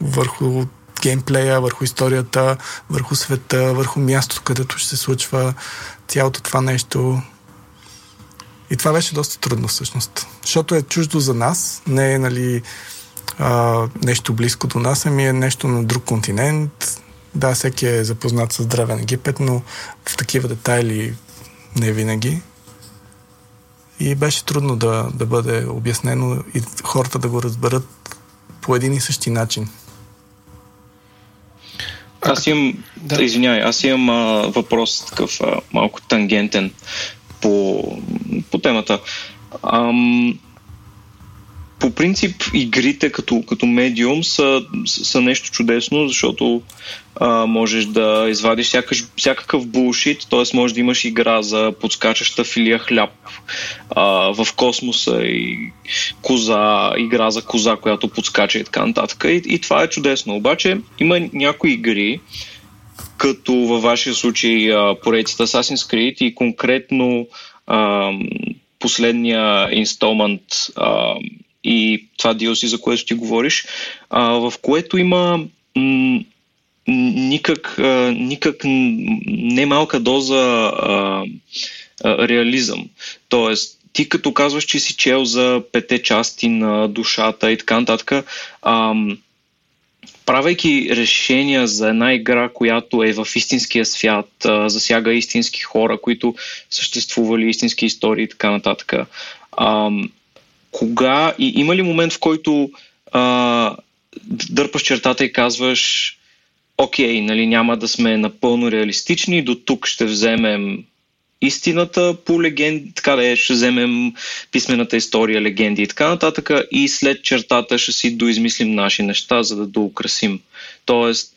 върху геймплея, върху историята, върху света, върху мястото, където ще се случва цялото това нещо. И това беше доста трудно всъщност. Защото е чуждо за нас, не е нали, а, нещо близко до нас, ами е нещо на друг континент. Да, всеки е запознат с Древен Египет, но в такива детайли не винаги. И беше трудно да, да бъде обяснено и хората да го разберат по един и същи начин. Аз имам, Да. извинявай, аз имам а, въпрос такъв а, малко тангентен по, по темата. Ам, по принцип, игрите като, като медиум са, са нещо чудесно, защото а, можеш да извадиш всякаш, всякакъв булшит, т.е. можеш да имаш игра за подскачаща филия хляб а, в космоса и коза, игра за коза, която подскача и така нататък. И, и това е чудесно. Обаче има някои игри, като във вашия случай поредицата Assassin's Creed и конкретно а, последния инсталмент и това DLC, за което ти говориш, а, в което има м- никак, а, никак н- немалка доза а, а, реализъм. Тоест, ти като казваш, че си чел за пете части на душата и така нататък, ам, правейки решения за една игра, която е в истинския свят, а, засяга истински хора, които съществували, истински истории и така нататък. Ам, кога и има ли момент, в който а, дърпаш чертата и казваш окей, нали, няма да сме напълно реалистични, до тук ще вземем истината по легенди, така да е, ще вземем писмената история, легенди и така нататък и след чертата ще си доизмислим наши неща, за да доукрасим. Тоест,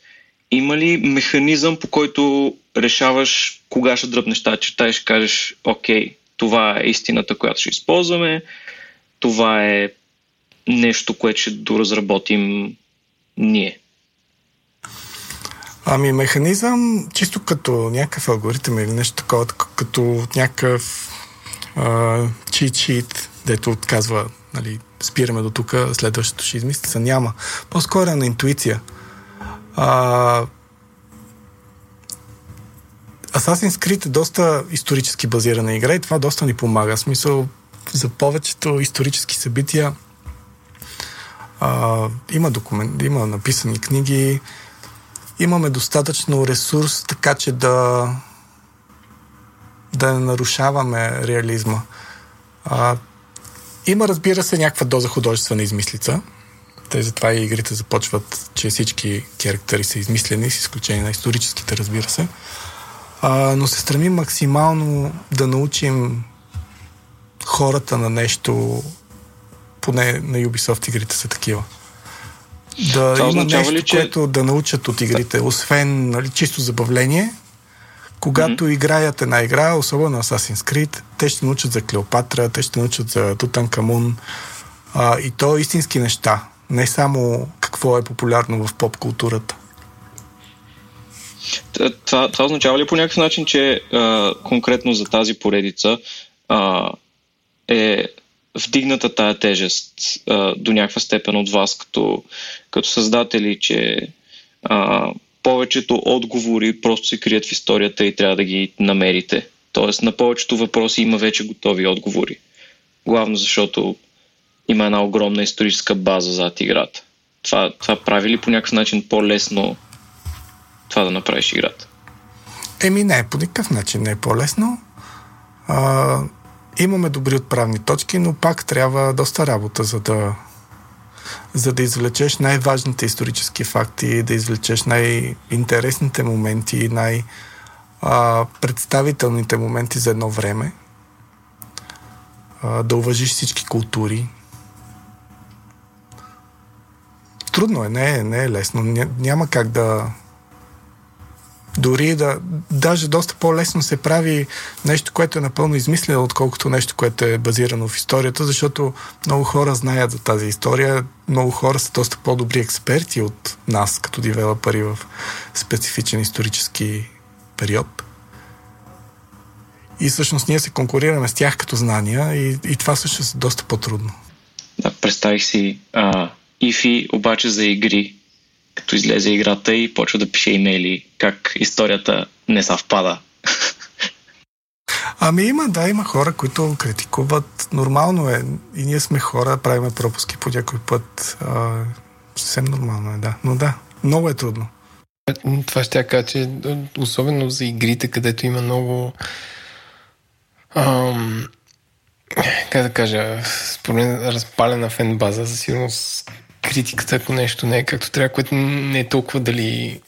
има ли механизъм, по който решаваш кога ще дръпнеш тази черта и ще кажеш, окей, това е истината, която ще използваме, това е нещо, което ще доразработим ние. Ами механизъм, чисто като някакъв алгоритъм или нещо такова, като някакъв чит-чит, дето отказва, нали, спираме до тук, следващото ще измисли се, няма. По-скоро е на интуиция. А, Assassin's Creed е доста исторически базирана игра и това доста ни помага. В смисъл, за повечето исторически събития а, има документ, има написани книги, имаме достатъчно ресурс, така че да да не нарушаваме реализма. А, има, разбира се, някаква доза художествена измислица. Те затова и игрите започват, че всички характери са измислени, с изключение на историческите, разбира се. А, но се стремим максимално да научим хората на нещо, поне на Ubisoft игрите са такива. Да Това има нещо, ли, че- което да научат от игрите, освен нали, чисто забавление. Когато играят една игра, особено Assassin's Creed, те ще научат за Клеопатра, те ще научат за Тутанкамун. А, и то истински неща. Не само какво е популярно в поп културата. Т- Това, това означава ли по някакъв начин, че а, конкретно за тази поредица а, е вдигната тая тежест а, до някаква степен от вас като, като създатели, че а, повечето отговори просто се крият в историята и трябва да ги намерите. Тоест на повечето въпроси има вече готови отговори. Главно защото има една огромна историческа база зад играта. Това, това прави ли по някакъв начин по-лесно това да направиш играта? Еми не, по никакъв начин не е по-лесно. А, имаме добри отправни точки, но пак трябва доста работа, за да, за да извлечеш най-важните исторически факти, да извлечеш най-интересните моменти, най-представителните моменти за едно време, да уважиш всички култури. Трудно е, не е, не е лесно. Ня- Няма как да, дори да, даже доста по-лесно се прави нещо, което е напълно измислено, отколкото нещо, което е базирано в историята, защото много хора знаят за тази история, много хора са доста по-добри експерти от нас, като девелопери в специфичен исторически период. И всъщност ние се конкурираме с тях като знания и, и това всъщност е доста по-трудно. Да, представих си а, Ифи, обаче за игри, като излезе играта и почва да пише имейли как историята не съвпада. Ами има, да, има хора, които критикуват. Нормално е. И ние сме хора, правиме пропуски по някой път. А, съвсем нормално е, да. Но да, много е трудно. Това ще я кажа, че особено за игрите, където има много ам, как да кажа, според разпалена фен база, за сигурност критиката, ако нещо не е както трябва, което не е толкова дали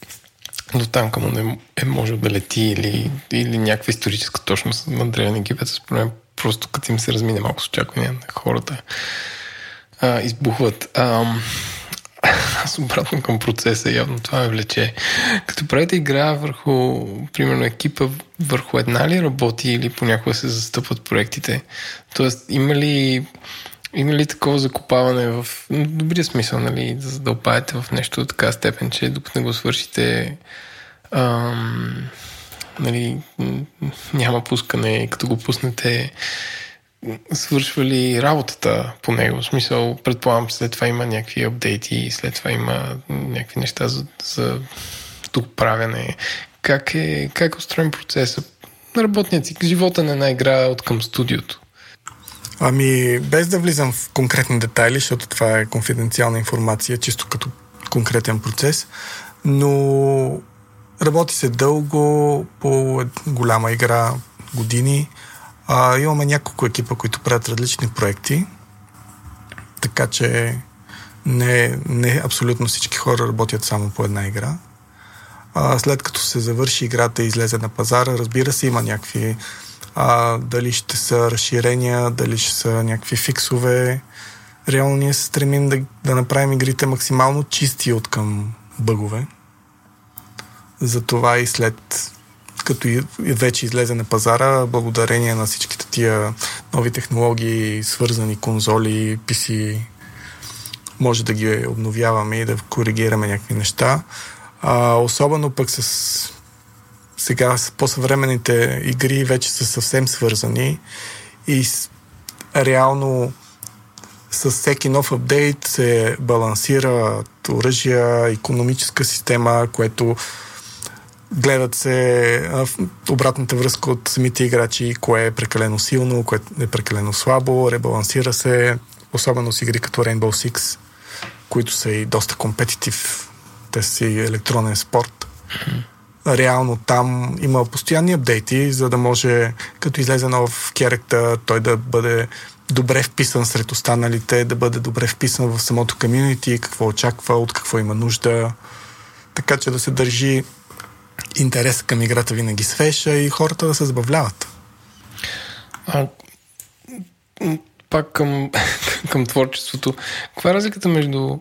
до там към не е можел да лети или, или някаква историческа точност на Древен Египет, според мен просто като им се размине малко с очаквания на хората а, избухват. Ам, аз обратно към процеса, явно това ме влече. Като правите игра върху, примерно, екипа, върху една ли работи или понякога се застъпват проектите? Тоест, има ли, има ли такова закопаване в добрия смисъл, нали, да задълбаете в нещо до така степен, че докато не го свършите, ам, нали, няма пускане, като го пуснете, свършва ли работата по него? В смисъл, предполагам, след това има някакви апдейти, след това има някакви неща за, за доправяне. Как е, как е устроен процесът? Работният живота на една игра от към студиото. Ами, без да влизам в конкретни детайли, защото това е конфиденциална информация, чисто като конкретен процес, но работи се дълго по голяма игра, години. А, имаме няколко екипа, които правят различни проекти, така че не, не абсолютно всички хора работят само по една игра. А, след като се завърши играта и излезе на пазара, разбира се, има някакви а, дали ще са разширения, дали ще са някакви фиксове. Реално ние се стремим да, да направим игрите максимално чисти от към бъгове. Затова и след като и вече излезе на пазара, благодарение на всичките тия нови технологии, свързани конзоли, PC, може да ги обновяваме и да коригираме някакви неща. А, особено пък с сега по-съвременните игри вече са съвсем свързани и реално с всеки нов апдейт се балансират оръжия, економическа система, което гледат се обратната връзка от самите играчи, кое е прекалено силно, кое е прекалено слабо, ребалансира се, особено с игри като Rainbow Six, които са и доста компетитив, те са си електронен спорт. Реално там има постоянни апдейти, за да може, като излезе нов керекта, той да бъде добре вписан сред останалите, да бъде добре вписан в самото комьюнити, какво очаква, от какво има нужда. Така че да се държи интерес към играта винаги свеша и хората да се забавляват. А, пак към, към творчеството. Каква е разликата между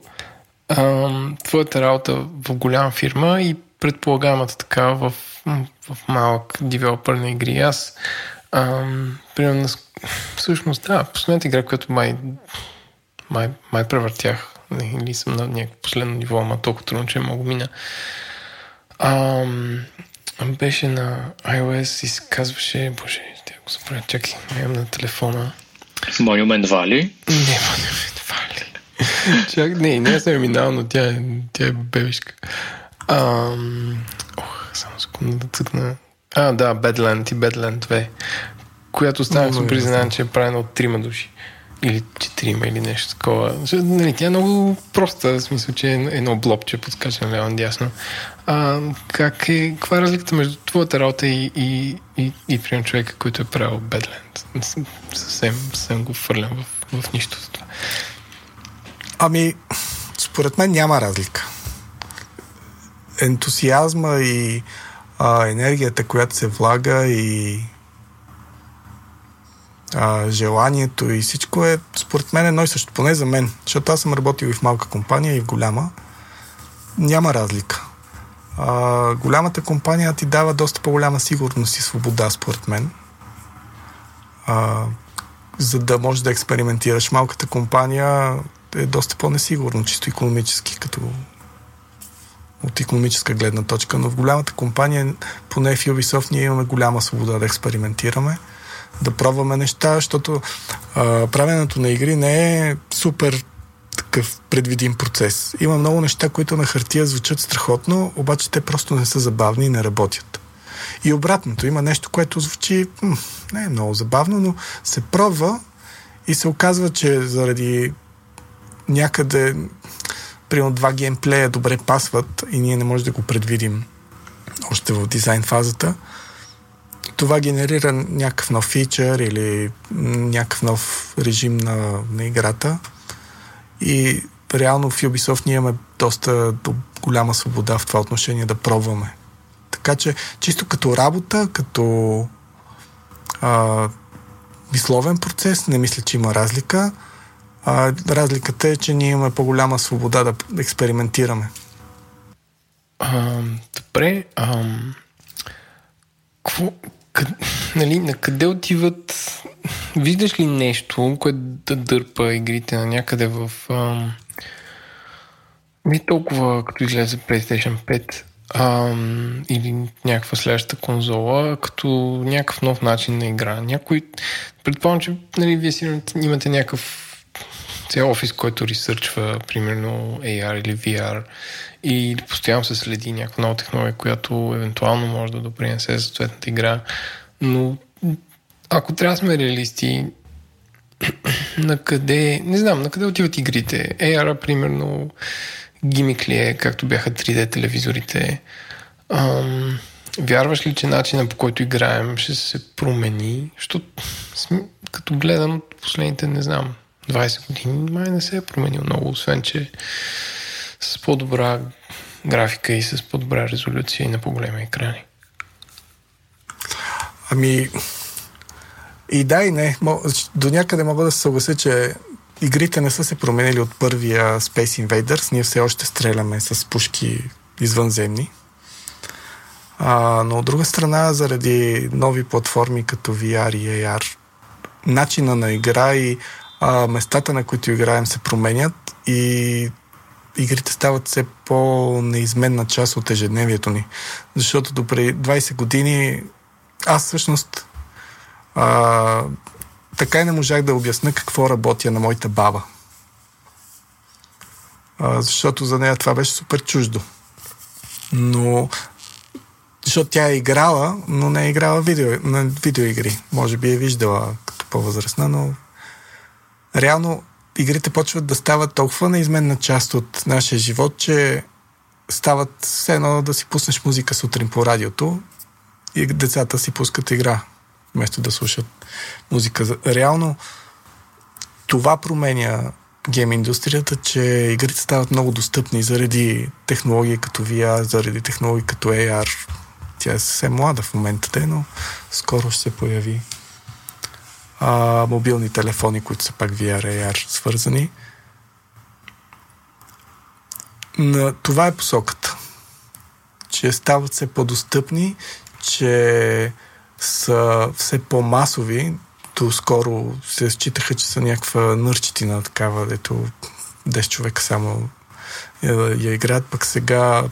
ам, твоята работа в голяма фирма и предполагаемата така в, в малък девелопър на игри? Аз, ам, примерно, всъщност, да, последната игра, която май, май, май превъртях, или съм на някакво последно ниво, ама толкова трудно, че мога мина. Ам, беше на iOS и се казваше, боже, ще го забравя, чакай, имам на телефона. Monument Valley? Не, Monument Valley. Чак, не, не съм минал, но тя, е- тя е бебешка. Ам, ох, само секунда да цъкна. А, да, Badland и Badland 2, която станах с признан, че е правена от трима души. Или четирима или нещо такова. Нали, тя е много проста, в смисъл, че е едно блобче подскача ляво дясно. А, как е, каква е разликата между твоята работа и, и, и, и прием човека, който е правил Badland? Съвсем, съвсем го фърлям в, в нищо това. Ами, според мен няма разлика. Ентусиазма и а, енергията, която се влага и а, желанието и всичко е, според мен, едно и също. Поне за мен. Защото аз съм работил и в малка компания, и в голяма. Няма разлика. А, голямата компания ти дава доста по-голяма сигурност и свобода, според мен. А, за да можеш да експериментираш. Малката компания е доста по-несигурно, чисто економически, като от економическа гледна точка, но в голямата компания, поне в Ubisoft, ние имаме голяма свобода да експериментираме, да пробваме неща, защото а, правенето на игри не е супер такъв предвидим процес. Има много неща, които на хартия звучат страхотно, обаче те просто не са забавни и не работят. И обратното, има нещо, което звучи м- не е много забавно, но се пробва и се оказва, че заради някъде примерно два геймплея добре пасват и ние не можем да го предвидим още в дизайн фазата, това генерира някакъв нов фичър или някакъв нов режим на, на играта и реално в Ubisoft ние имаме доста голяма свобода в това отношение да пробваме. Така че чисто като работа, като а, мисловен процес, не мисля, че има разлика. А, разликата е, че ние имаме по-голяма свобода да експериментираме. А, добре. А, какво, къд, нали, на къде отиват... Виждаш ли нещо, което да дърпа игрите на някъде в... А, не толкова като излезе PlayStation 5 а, или някаква следваща конзола, като някакъв нов начин на игра. Някой... Предполагам, че нали, вие си имате някакъв цял офис, който ресърчва, примерно AR или VR и постоянно се следи някаква нова технология, която евентуално може да допринесе за съответната игра. Но ако трябва да сме реалисти, на къде, не знам, на къде отиват игрите. AR, примерно, гимик ли е, както бяха 3D телевизорите. Ам, вярваш ли, че начина по който играем ще се промени? Защото като гледам последните, не знам, 20 години май не се е променил много, освен че с по-добра графика и с по-добра резолюция и на по-големи екрани. Ами, и да и не. До някъде мога да се съглася, че игрите не са се променили от първия Space Invaders. Ние все още стреляме с пушки извънземни. А, но от друга страна, заради нови платформи като VR и AR, начина на игра и а, местата, на които играем, се променят и игрите стават все по-неизменна част от ежедневието ни. Защото до преди 20 години аз всъщност а, така и не можах да обясна какво работя на моята баба. А, защото за нея това беше супер чуждо. Но защото тя е играла, но не е играла видео, на видеоигри. Може би е виждала като по-възрастна, но реално игрите почват да стават толкова неизменна част от нашия живот, че стават все едно да си пуснеш музика сутрин по радиото и децата си пускат игра, вместо да слушат музика. Реално това променя гейм индустрията, че игрите стават много достъпни заради технологии като VR, заради технологии като AR. Тя е съвсем млада в момента, но скоро ще се появи. А, мобилни телефони, които са пак VR, AR свързани. На, това е посоката. Че стават все по-достъпни, че са все по-масови. То скоро се считаха, че са някаква нърчетина такава, дето 10 човека само я, я играят, пък сега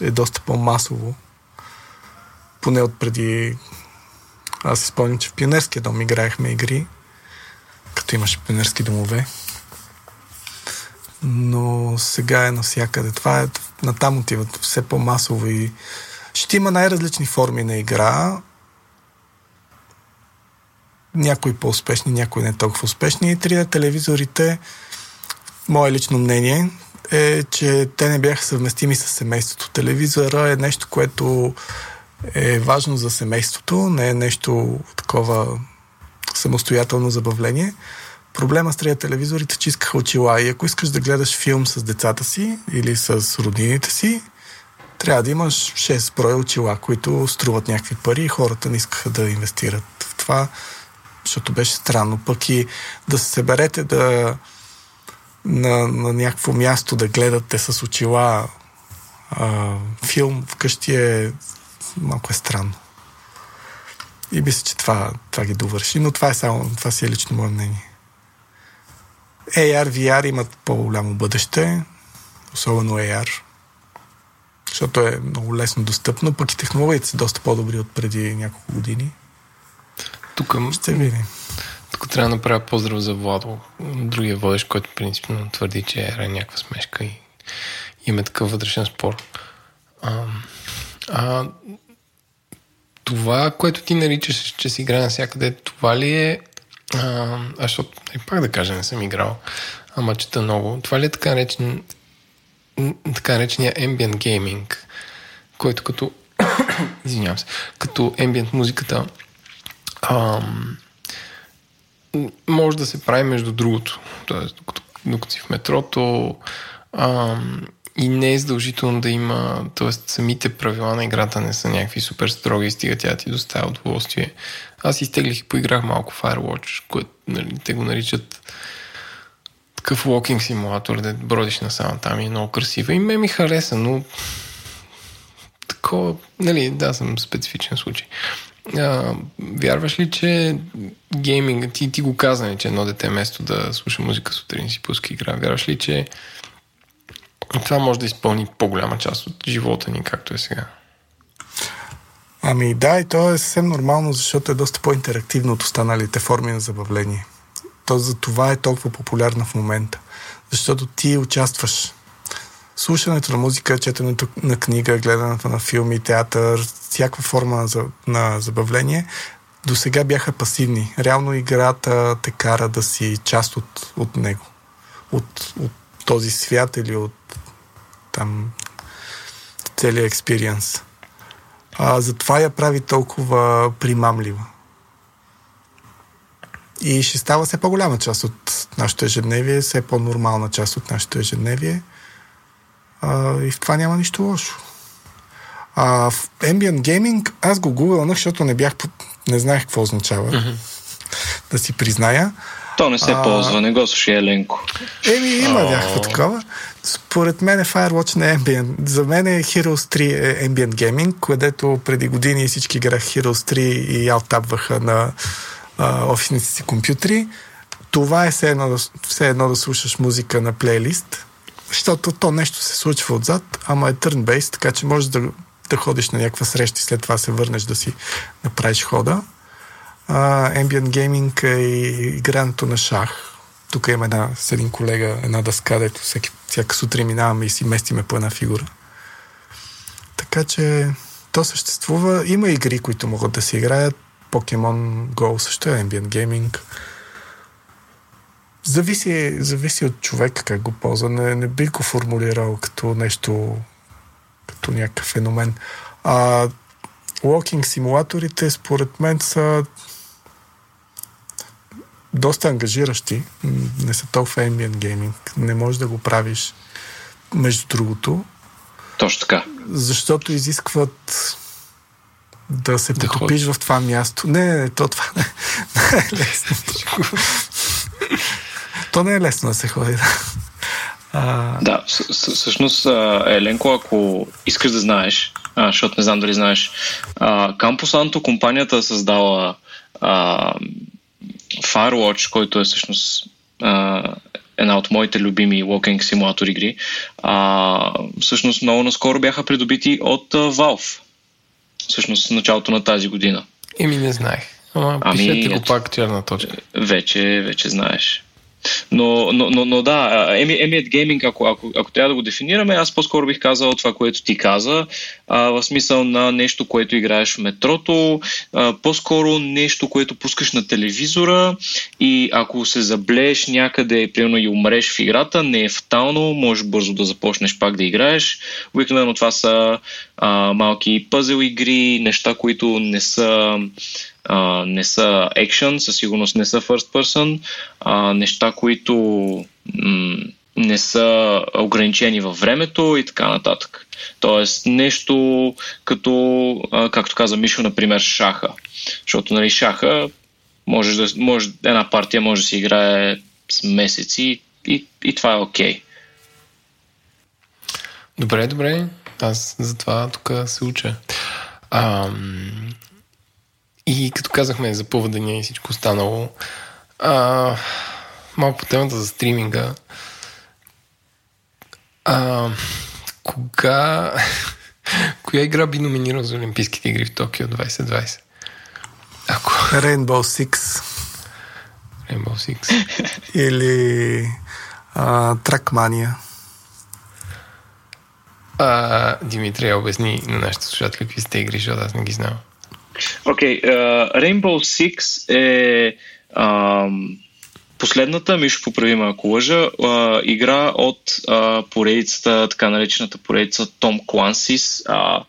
е доста по-масово. Поне от преди... Аз си спомням, че в пионерския дом играехме игри, като имаше пионерски домове. Но сега е навсякъде. Това е натам отиват все по-масово и ще има най-различни форми на игра. Някои по-успешни, някои не толкова успешни. И 3D телевизорите, мое лично мнение, е, че те не бяха съвместими с семейството. Телевизора е нещо, което е важно за семейството, не е нещо такова самостоятелно забавление. Проблема с трия телевизорите, че искаха очила и ако искаш да гледаш филм с децата си или с роднините си, трябва да имаш 6 броя очила, които струват някакви пари и хората не искаха да инвестират в това, защото беше странно. Пък и да се съберете да на, на някакво място да гледате с очила а, филм вкъщи е малко е странно. И мисля, че това, това ги довърши, но това е само, това си е лично мое мнение. AR, VR имат по-голямо бъдеще, особено AR, защото е много лесно достъпно, пък и технологиите са доста по-добри от преди няколко години. Тук ще видим. Тук трябва да направя поздрав за Владо, другия водещ, който принципно твърди, че е някаква смешка и има такъв вътрешен спор. А, а, това, което ти наричаш, че си игра навсякъде, това ли е... А, защото, и пак да кажа, не съм играл, ама чета много. Това ли е така наречен така наречения ambient gaming, който като извинявам се, като ambient музиката ам, може да се прави между другото. Тоест, докато, докато си в метрото а, и не е задължително да има, т.е. самите правила на играта не са някакви супер строги стига тя ти доставя удоволствие. Аз изтеглих и поиграх малко Firewatch, което нали, те го наричат такъв walking симулатор, да бродиш насам там и е много красива. И ме ми хареса, но такова, нали, да, съм специфичен случай. А, вярваш ли, че гейминг, ти, ти го каза, нали, че едно дете место да слуша музика сутрин си пуска игра, вярваш ли, че това може да изпълни по-голяма част от живота ни, както е сега? Ами да, и то е съвсем нормално, защото е доста по-интерактивно от останалите форми на забавление. То за това е толкова популярна в момента. Защото ти участваш слушането на музика, четенето на книга, гледането на филми, театър, всякаква форма на, на забавление, до сега бяха пасивни. Реално играта те кара да си част от, от него. От, от този свят или от там целият експириенс. А, затова я прави толкова примамлива. И ще става все по-голяма част от нашето ежедневие, все по-нормална част от нашето ежедневие. А, и в това няма нищо лошо. А в Ambient Gaming аз го гугълнах, защото не бях, не знаех какво означава. Mm-hmm. Да си призная. То не се а, ползва, не го слушай Еленко. Еми, има oh. някакво такова. Според мен е Firewatch не е Ambient. За мен е Heroes 3 е Ambient Gaming, където преди години всички играх Heroes 3 и алтабваха на а, офисните си компютри. Това е все едно, все едно да слушаш музика на плейлист защото то нещо се случва отзад, ама е turn-based, така че можеш да, да ходиш на някаква среща и след това се върнеш да си направиш хода. Ambient Gaming е игрането на шах. Тук има една, с един колега една дъска, дето всеки, всяка сутрин минаваме и си местиме по една фигура. Така че то съществува. Има игри, които могат да се играят. Pokemon Go също е Ambient Gaming. Зависи, зависи от човека как го ползва. Не, не би го формулирал като нещо, като някакъв феномен. А локинг симулаторите, според мен, са доста ангажиращи. Не са толкова ambient gaming. Не можеш да го правиш между другото. Точно така. Защото изискват да се да потопиш в това място. Не, не, не, то това не. лесно. То не е лесно да се ходи. А... Да, всъщност, Еленко, ако искаш да знаеш, а, защото не знам дали знаеш, а, Campus Anto компанията е създала а, Firewatch, който е всъщност а, една от моите любими walking симулатор игри, а, всъщност много наскоро бяха придобити от а, Valve. Всъщност началото на тази година. Еми не знаех. Ама ами, пишете го пак черна точка. Вече, вече знаеш. Но, но, но, но да, Emit Gaming, ако, ако, ако трябва да го дефинираме, аз по-скоро бих казал това, което ти каза, а, в смисъл на нещо, което играеш в метрото, а, по-скоро нещо, което пускаш на телевизора и ако се заблееш някъде, примерно и умреш в играта, не е фатално, можеш бързо да започнеш пак да играеш. Обикновено това са а, малки пъзел игри, неща, които не са а, не са екшен, със сигурност не са first person, а, неща, които м- не са ограничени във времето и така нататък. Тоест нещо като, а, както каза Мишо, например, шаха. Защото нали, шаха може да, може, една партия може да се играе с месеци и, и това е окей. Okay. Добре, добре. Аз затова тук се уча. Ам, и като казахме за поведение и всичко останало, а, малко по темата за стриминга. А, кога... Коя игра би номинирал за Олимпийските игри в Токио 2020? Ако... Rainbow Six. Rainbow Six. Или а, Trackmania. А, Димитрия, обясни на нашите слушатели какви сте игри, защото аз не ги знам. Окей, okay, uh, Rainbow Six е uh, последната, Мишо поправи ме ако лъжа, uh, игра от uh, поредицата, така наречената поредица Том Клансис. Uh,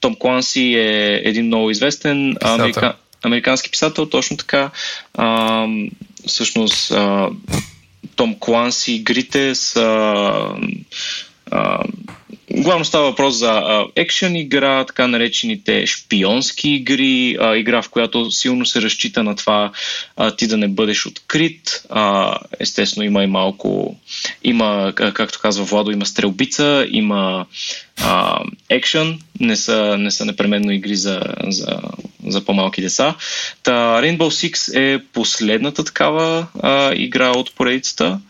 Том Кланси е един много известен америка... американски писател, точно така. Uh, всъщност uh, Том Кланси игрите са Главно става въпрос за екшен игра, така наречените шпионски игри, а, игра в която силно се разчита на това а, ти да не бъдеш открит. А, естествено има и малко, има, както казва Владо, има стрелбица, има екшен, не са, не са непременно игри за, за, за по-малки деца. Та, Rainbow Six е последната такава а, игра от поредицата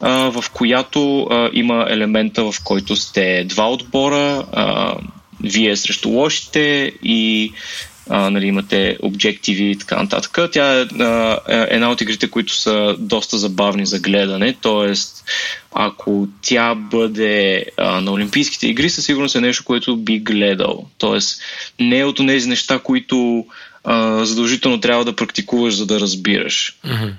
а, в която а, има елемента, в който сте два отбора, а, вие срещу лошите и а, нали, имате обективи и така нататък. Тя е а, е една от игрите, които са доста забавни за гледане, т.е. ако тя бъде а, на Олимпийските игри, със сигурност е нещо, което би гледал. Т.е. не е от тези неща, които а, задължително трябва да практикуваш, за да разбираш. Mm-hmm.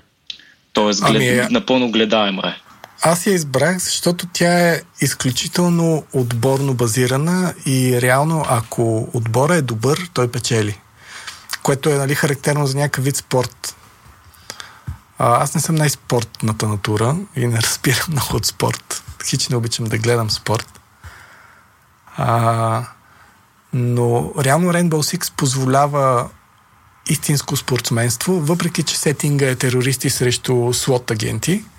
Тоест, глед... ами, напълно гледаема е. Аз я избрах, защото тя е изключително отборно базирана и реално, ако отбора е добър, той печели. Което е нали, характерно за някакъв вид спорт. А, аз не съм най-спортната натура и не разбирам много от спорт. Хич не обичам да гледам спорт. А, но реално Rainbow Six позволява истинско спортсменство, въпреки че сетинга е терористи срещу слот агенти –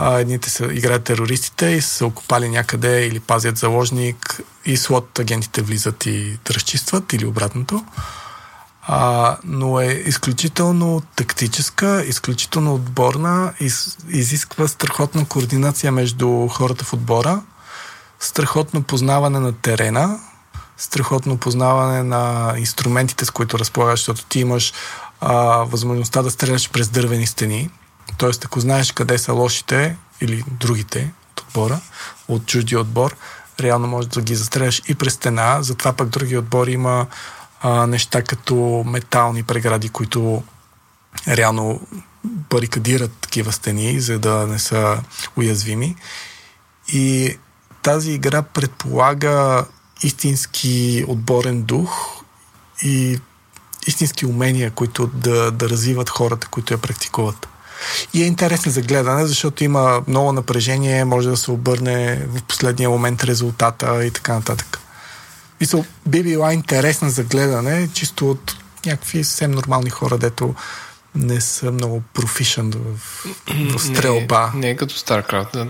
а, едните са играят терористите и са окупали някъде или пазят заложник и слот агентите влизат и да разчистват или обратното. А, но е изключително тактическа, изключително отборна, из, изисква страхотна координация между хората в отбора, страхотно познаване на терена, страхотно познаване на инструментите, с които разполагаш, защото ти имаш а, възможността да стреляш през дървени стени, Тоест, ако знаеш къде са лошите или другите от отбора, от чуждия отбор, реално можеш да ги застреляш и през стена. Затова пък други отбори има а, неща като метални прегради, които реално барикадират такива стени, за да не са уязвими. И тази игра предполага истински отборен дух и истински умения, които да, да развиват хората, които я практикуват. И е интересно за гледане, защото има много напрежение, може да се обърне в последния момент резултата и така нататък. Мисъл, би била интересна за гледане, чисто от някакви съвсем нормални хора, дето не са много профишен в, в стрелба. Не, не е като StarCraft, да,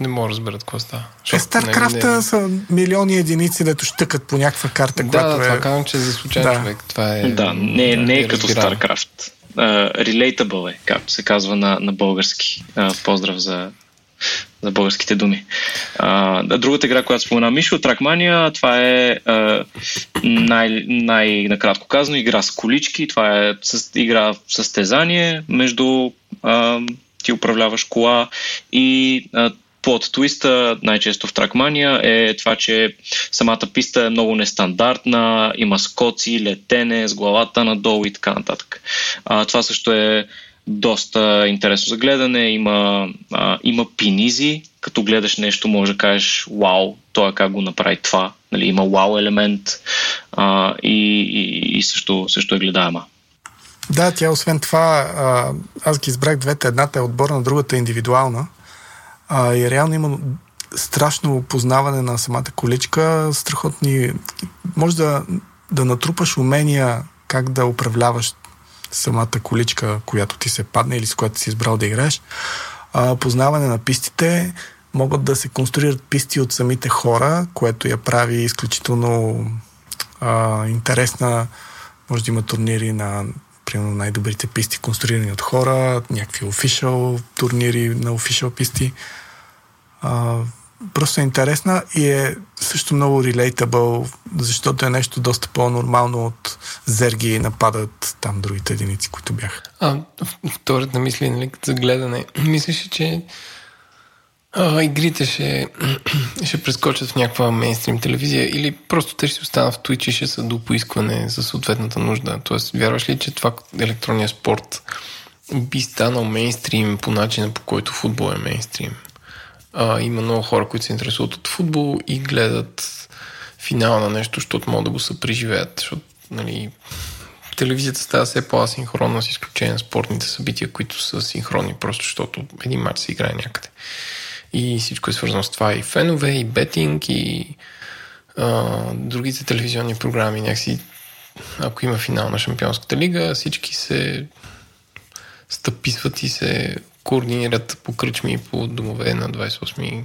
не мога да разберат какво става. Е, StarCraft не, не... са милиони единици, дето щъкат по някаква карта, да, която да, е... това казвам, че е за случайен да. човек. Това е, да, не, не е като StarCraft. Relatable е, както се казва на, на български. Uh, поздрав за, за българските думи. А, другата игра, която спомена Мишо, Trackmania, това е а, най- най-накратко казано игра с колички, това е с, игра състезание между а, ти управляваш кола и а, под твиста, най-често в Trackmania, е това, че самата писта е много нестандартна, има скоци, летене с главата надолу и така нататък. А, това също е доста интересно за гледане. Има, а, има пинизи. Като гледаш нещо, може да кажеш, вау, той как го направи това. Нали, има вау елемент а, и, и, и също, също е гледаема. Да, тя освен това, аз ги избрах двете. Едната е отборна, другата е индивидуална. А, и реално има страшно познаване на самата количка, страхотни... Може да, да натрупаш умения как да управляваш самата количка, която ти се падне или с която си избрал да играеш. А, познаване на пистите могат да се конструират писти от самите хора, което я прави изключително а, интересна. Може да има турнири на примерно най-добрите писти, конструирани от хора, някакви official турнири на official писти. Просто е интересна и е също много relatable, защото е нещо доста по-нормално от зерги нападат там другите единици, които бяха. А, втората мисли, нали, за гледане. Мислиш, че а, игрите ще, ще прескочат в някаква мейнстрим телевизия или просто те ще останат в Twitch и ще са до поискване за съответната нужда? Тоест, вярваш ли, че това електронния спорт би станал мейнстрим по начина по който футбол е мейнстрим? А, има много хора, които се интересуват от футбол и гледат финал на нещо, защото могат да го съпреживеят. Защото, нали, телевизията става все по-асинхронна с изключение на спортните събития, които са синхронни, просто защото един матч се играе някъде. И всичко е свързано с това. И фенове, и бетинг, и а, другите телевизионни програми. Някакси, ако има финал на Шампионската лига, всички се стъписват и се координират по кръчми и по домове на 28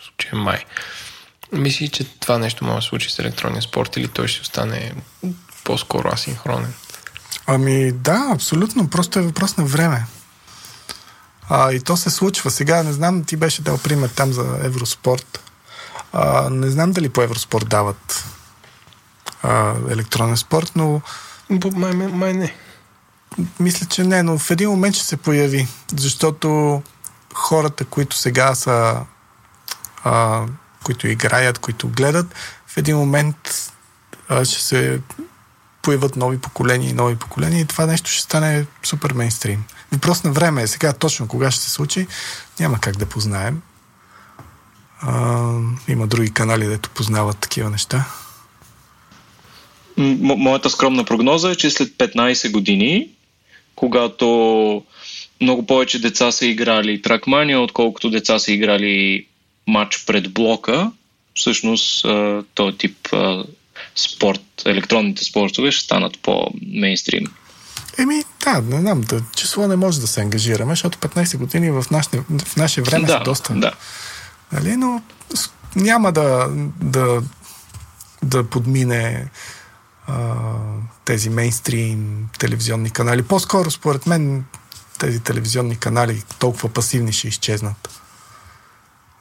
случая май. Мисли, че това нещо може да се случи с електронния спорт или той ще остане по-скоро асинхронен? Ами да, абсолютно. Просто е въпрос на време. А, и то се случва. Сега не знам, ти беше дал пример там за Евроспорт. А, не знам дали по Евроспорт дават а, електронен спорт, но... Май, май не. Мисля, че не, но в един момент ще се появи, защото хората, които сега са, а, които играят, които гледат, в един момент а, ще се появят нови поколения и нови поколения и това нещо ще стане супер мейнстрим. Въпрос на време е. Сега точно кога ще се случи, няма как да познаем. А, има други канали, дето познават такива неща. М- моята скромна прогноза е, че след 15 години когато много повече деца са играли тракмания, отколкото деца са играли матч пред блока. Всъщност този тип спорт, електронните спортове ще станат по-мейнстрим. Еми, да, не знам, да, число не може да се ангажираме, защото 15 години в наше, в наше време да, са доста. Да. Нали? Но няма да, да, да подмине тези мейнстрим телевизионни канали. По-скоро, според мен, тези телевизионни канали толкова пасивни ще изчезнат.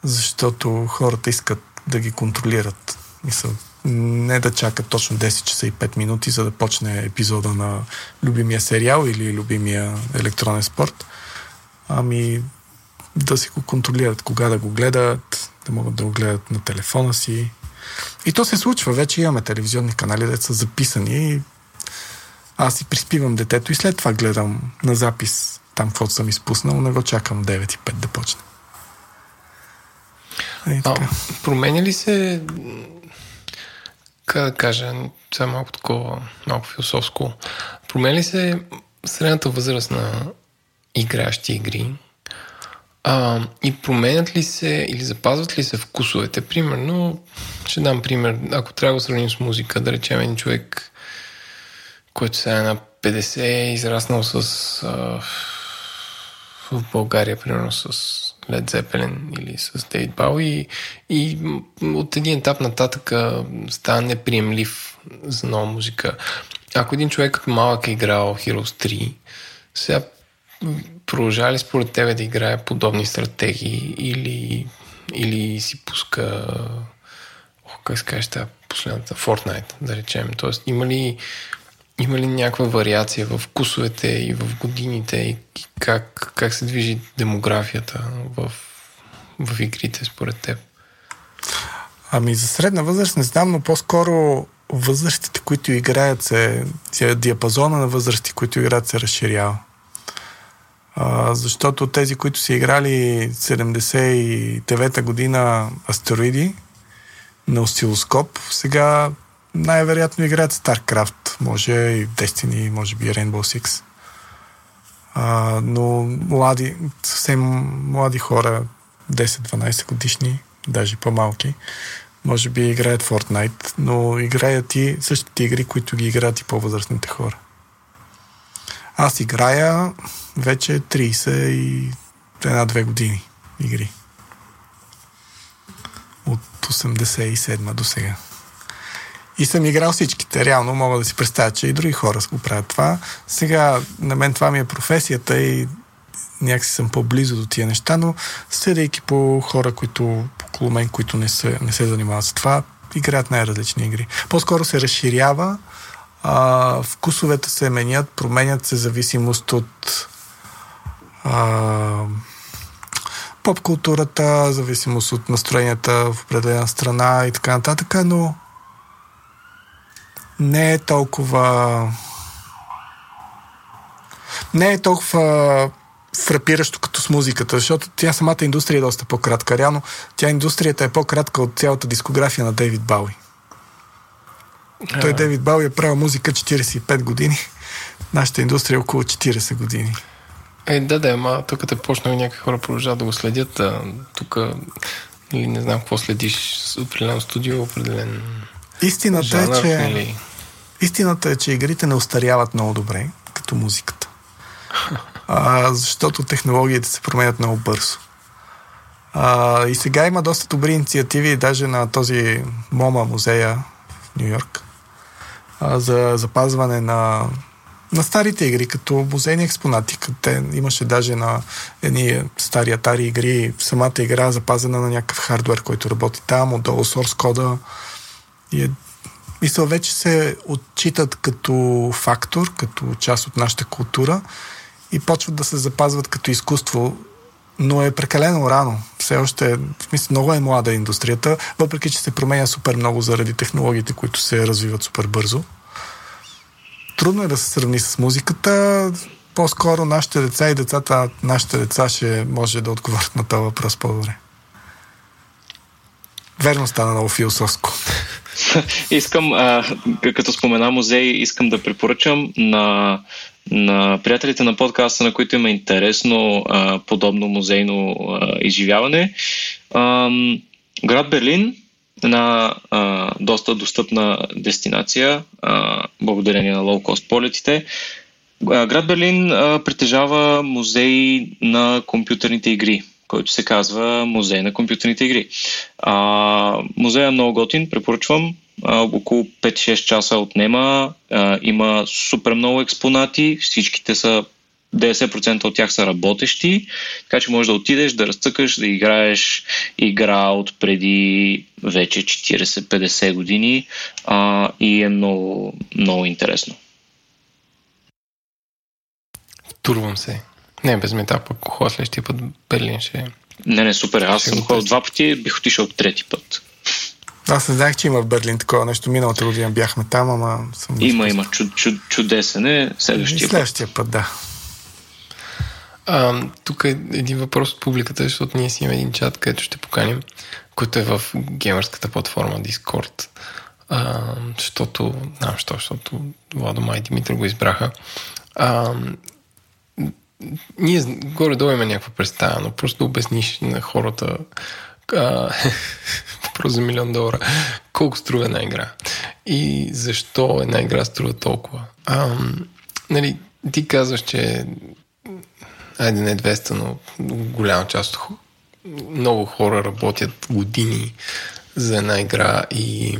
Защото хората искат да ги контролират. Мисъл, не да чакат точно 10 часа и 5 минути, за да почне епизода на любимия сериал или любимия електронен спорт. Ами да си го контролират, кога да го гледат, да могат да го гледат на телефона си. И то се случва. Вече имаме телевизионни канали, де са записани и аз си приспивам детето и след това гледам на запис там, каквото съм изпуснал, не го чакам 9 и 5 да почне. И а, променя ли се как да кажа, това е малко такова, малко философско. Променя ли се средната възраст на игращи игри? А, и променят ли се или запазват ли се вкусовете? Примерно, ще дам пример, ако трябва да сравним с музика, да речем един човек който сега е на 50 е израснал с а, в България, примерно с Led Zeppelin или с Дейвид Бау и, и от един етап нататък става неприемлив за нова музика. Ако един човек като малък е играл Heroes 3, сега продължава ли според тебе да играе подобни стратегии или, или си пуска как се каже последната Fortnite, да речем. Тоест, има ли, има ли някаква вариация в вкусовете и в годините и как, как се движи демографията в, в игрите според теб? Ами за средна възраст не знам, но по-скоро възрастите, които играят се, диапазона на възрасти, които играят се разширява. Защото тези, които са играли 79-та година астероиди на осцилоскоп, сега най-вероятно играят StarCraft, може и Destiny, може би Rainbow Six. А, но млади, съвсем млади хора, 10-12 годишни, даже по-малки, може би играят Fortnite, но играят и същите игри, които ги играят и по-възрастните хора. Аз играя вече 30 и една-две години игри. От 87 до сега. И съм играл всичките. Реално мога да си представя, че и други хора го правят това. Сега на мен това ми е професията и някакси съм по-близо до тия неща, но следейки по хора, които около мен, които не, са, не се занимават с това, играят най-различни игри. По-скоро се разширява, а, вкусовете се менят, променят се зависимост от а, поп-културата, зависимост от настроенията в определена страна и така нататък, но не е толкова не е толкова фрапиращо като с музиката, защото тя самата индустрия е доста по-кратка. Реално тя индустрията е по-кратка от цялата дискография на Дейвид Бауи. Той Дейвид Бауи е правил музика 45 години. Нашата индустрия е около 40 години. Е, да, да, ама тук те почнали някакви хора продължават да го следят. А, тук или не знам какво следиш с определено студио, определен Истината жанр, е, че или... истината е, че игрите не устаряват много добре, като музиката. А, защото технологиите се променят много бързо. А, и сега има доста добри инициативи, даже на този МОМА музея Нью Йорк, за запазване на на старите игри, като музейни експонати. Те имаше даже на едни стари Atari игри, самата игра запазена на някакъв хардвер, който работи там, отдолу source кода. И е, мисля, вече се отчитат като фактор, като част от нашата култура и почват да се запазват като изкуство, но е прекалено рано. Все още, в смисъл, много е млада индустрията, въпреки че се променя супер много заради технологиите, които се развиват супер бързо трудно е да се сравни с музиката. По-скоро нашите деца и децата, нашите деца ще може да отговорят на този въпрос по-добре. Верно стана много философско. искам, а, като спомена музей, искам да препоръчам на, на приятелите на подкаста, на които има интересно а, подобно музейно а, изживяване. А, град Берлин една а, доста достъпна дестинация, а, благодарение на лоу-кост полетите. А, град Берлин а, притежава музей на компютърните игри, който се казва Музей на компютърните игри. А, музея е много готин, препоръчвам. А, около 5-6 часа отнема. А, има супер много експонати, всичките са 90% от тях са работещи, така че можеш да отидеш, да разцъкаш, да играеш игра от преди вече 40-50 години а, и е много, много интересно. Турвам се. Не, без мета, пък ходя следващия път Берлин ще... Не, не, супер. Аз съм ходил два пъти, бих отишъл трети път. Аз не знаех, че има в Берлин такова нещо. Миналата година бяхме там, ама съм... Има, има. Чуд, чуд, чудесен е. Следващия, следващия път. път, да. А, тук е един въпрос от публиката, защото ние си имаме един чат, където ще поканим, който е в геймърската платформа Discord. А, защото, знам защо, защото Владо Май и Димитър го избраха. А, ние горе-долу имаме някаква представа, но просто обясниш на хората а, просто за милион долара колко струва една игра и защо една игра струва толкова. А, нали, ти казваш, че айде не 200, но голяма част от много хора работят години за една игра и,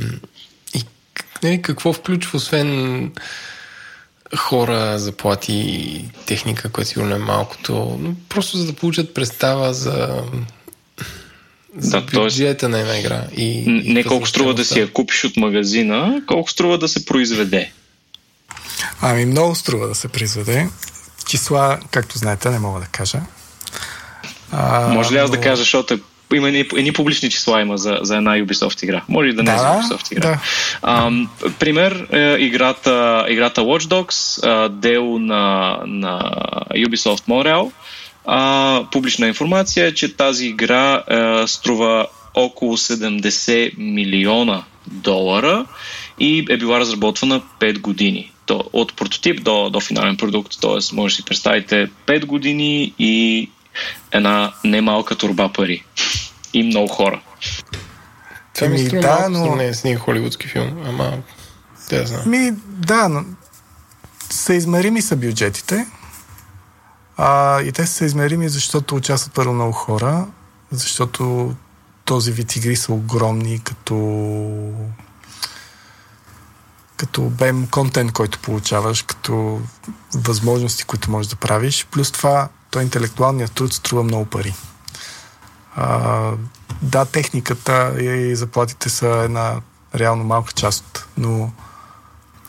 и нали, какво включва, освен хора, заплати и техника, която сигурно е малкото, но просто за да получат представа за, за да, бюджета на една игра. И, не и колко струва да си я купиш от магазина, колко струва да се произведе. Ами много струва да се произведе. Числа, както знаете, не мога да кажа. А, Може ли аз но... да кажа, защото има едни, едни публични числа има за, за една Ubisoft игра. Може ли да не е за Ubisoft игра? Да. А, пример, е, играта, играта Watch Dogs, а, дело на, на Ubisoft Montreal, а, публична информация е, че тази игра а, е, струва около 70 милиона долара и е била разработвана 5 години. То, от прототип до, до финален продукт, т.е. може да си представите 5 години и една немалка турба пари. И много хора. Това ми струва да, но... не е с един холивудски филм, ама те знам. Ми, да, но съизмерими са бюджетите. А, и те са съизмерими, защото участват първо много хора, защото този вид игри са огромни като като обем контент, който получаваш, като възможности, които можеш да правиш. Плюс това то интелектуалният труд струва много пари. А, да, техниката и заплатите са една реално малка част, но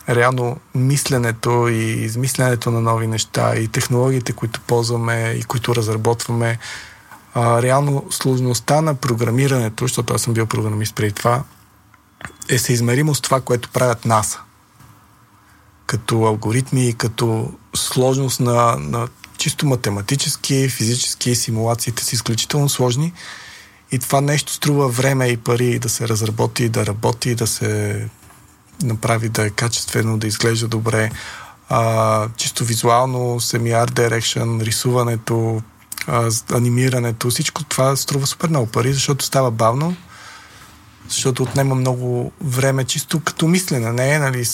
реално мисленето и измисленето на нови неща и технологиите, които ползваме и които разработваме, а, реално сложността на програмирането, защото аз съм бил програмист преди това, е съизмеримо с това, което правят НАСА. Като алгоритми, като сложност на, на чисто математически, физически симулациите са изключително сложни и това нещо струва време и пари да се разработи, да работи, да се направи да е качествено, да изглежда добре. А, чисто визуално, semi-art direction, рисуването, а, анимирането, всичко това струва супер много пари, защото става бавно, защото отнема много време, чисто като мислене, не е, нали,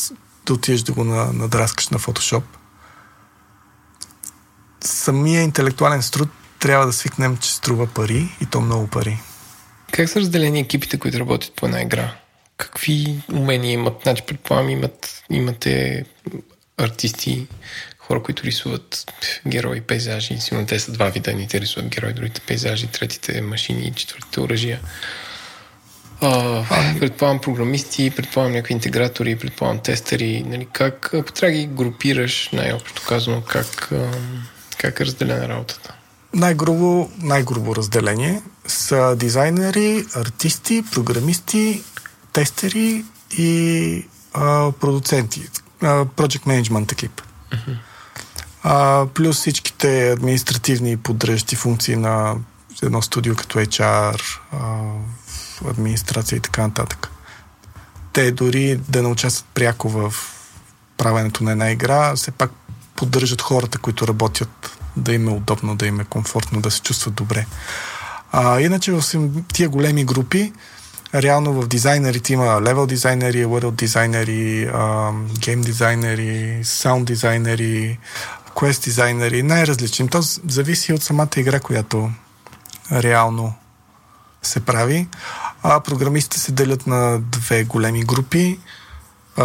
да отидеш да го надраскаш на фотошоп самия интелектуален труд трябва да свикнем, че струва пари и то много пари. Как са разделени екипите, които работят по една игра? Какви умения имат? Значи, предполагам, имат, имате артисти, хора, които рисуват герои, пейзажи. Сигурно те са два вида. Едните рисуват герои, другите пейзажи, третите машини, четвъртите оръжия. Uh, предполагам програмисти, предполагам някакви интегратори, предполагам тестери. Нали, как, ако трябва да ги групираш, най-общо казано, как, uh, как е разделена работата? Най-грубо, най-грубо разделение са дизайнери, артисти, програмисти, тестери и а, продуценти. А, project management екип. Uh-huh. А, плюс всичките административни и поддръжти функции на едно студио като HR, а, администрация и така нататък. Те дори да не участват пряко в правенето на една игра, все пак поддържат хората, които работят, да им е удобно, да им е комфортно, да се чувстват добре. А, иначе в тия големи групи, реално в дизайнерите има левел дизайнери, world дизайнери, гейм дизайнери, саунд дизайнери, квест дизайнери, най-различни. То зависи от самата игра, която реално се прави. А програмистите се делят на две големи групи.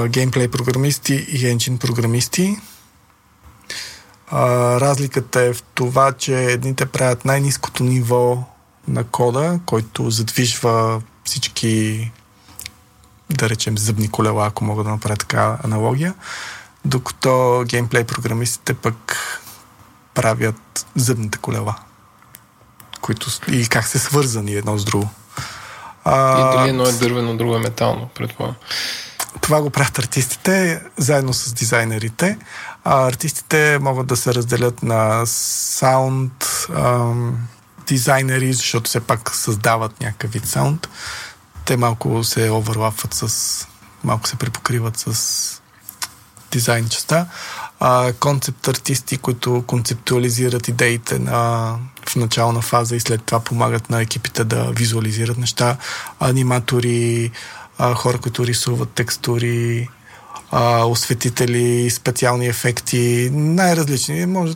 Геймплей програмисти и енджин програмисти. А, разликата е в това, че едните правят най-низкото ниво на кода, който задвижва всички, да речем, зъбни колела, ако мога да направя така аналогия, докато геймплей програмистите пък правят зъбните колела, които и как се свързани едно с друго. А, и дали едно е дървено, друго е метално, предполагам. Това го правят артистите, заедно с дизайнерите. А артистите могат да се разделят на саунд дизайнери, защото все пак създават някакъв вид саунд. Те малко се оверлапват с... малко се припокриват с дизайн частта. Концепт артисти, които концептуализират идеите на, в начална фаза и след това помагат на екипите да визуализират неща. Аниматори, а, хора, които рисуват текстури, а, осветители, специални ефекти, най-различни. Може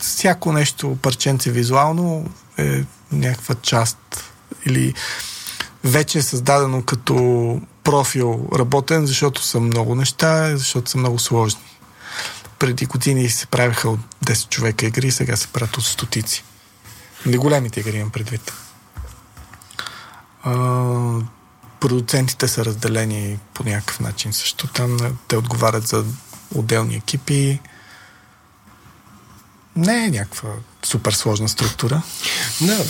всяко нещо, парченце визуално е някаква част или вече е създадено като профил работен, защото са много неща, защото са много сложни. Преди години се правиха от 10 човека игри, сега се правят от стотици. Не големите игри имам предвид. А, продуцентите са разделени по някакъв начин също. Там те отговарят за отделни екипи. Не е някаква супер сложна структура. Да.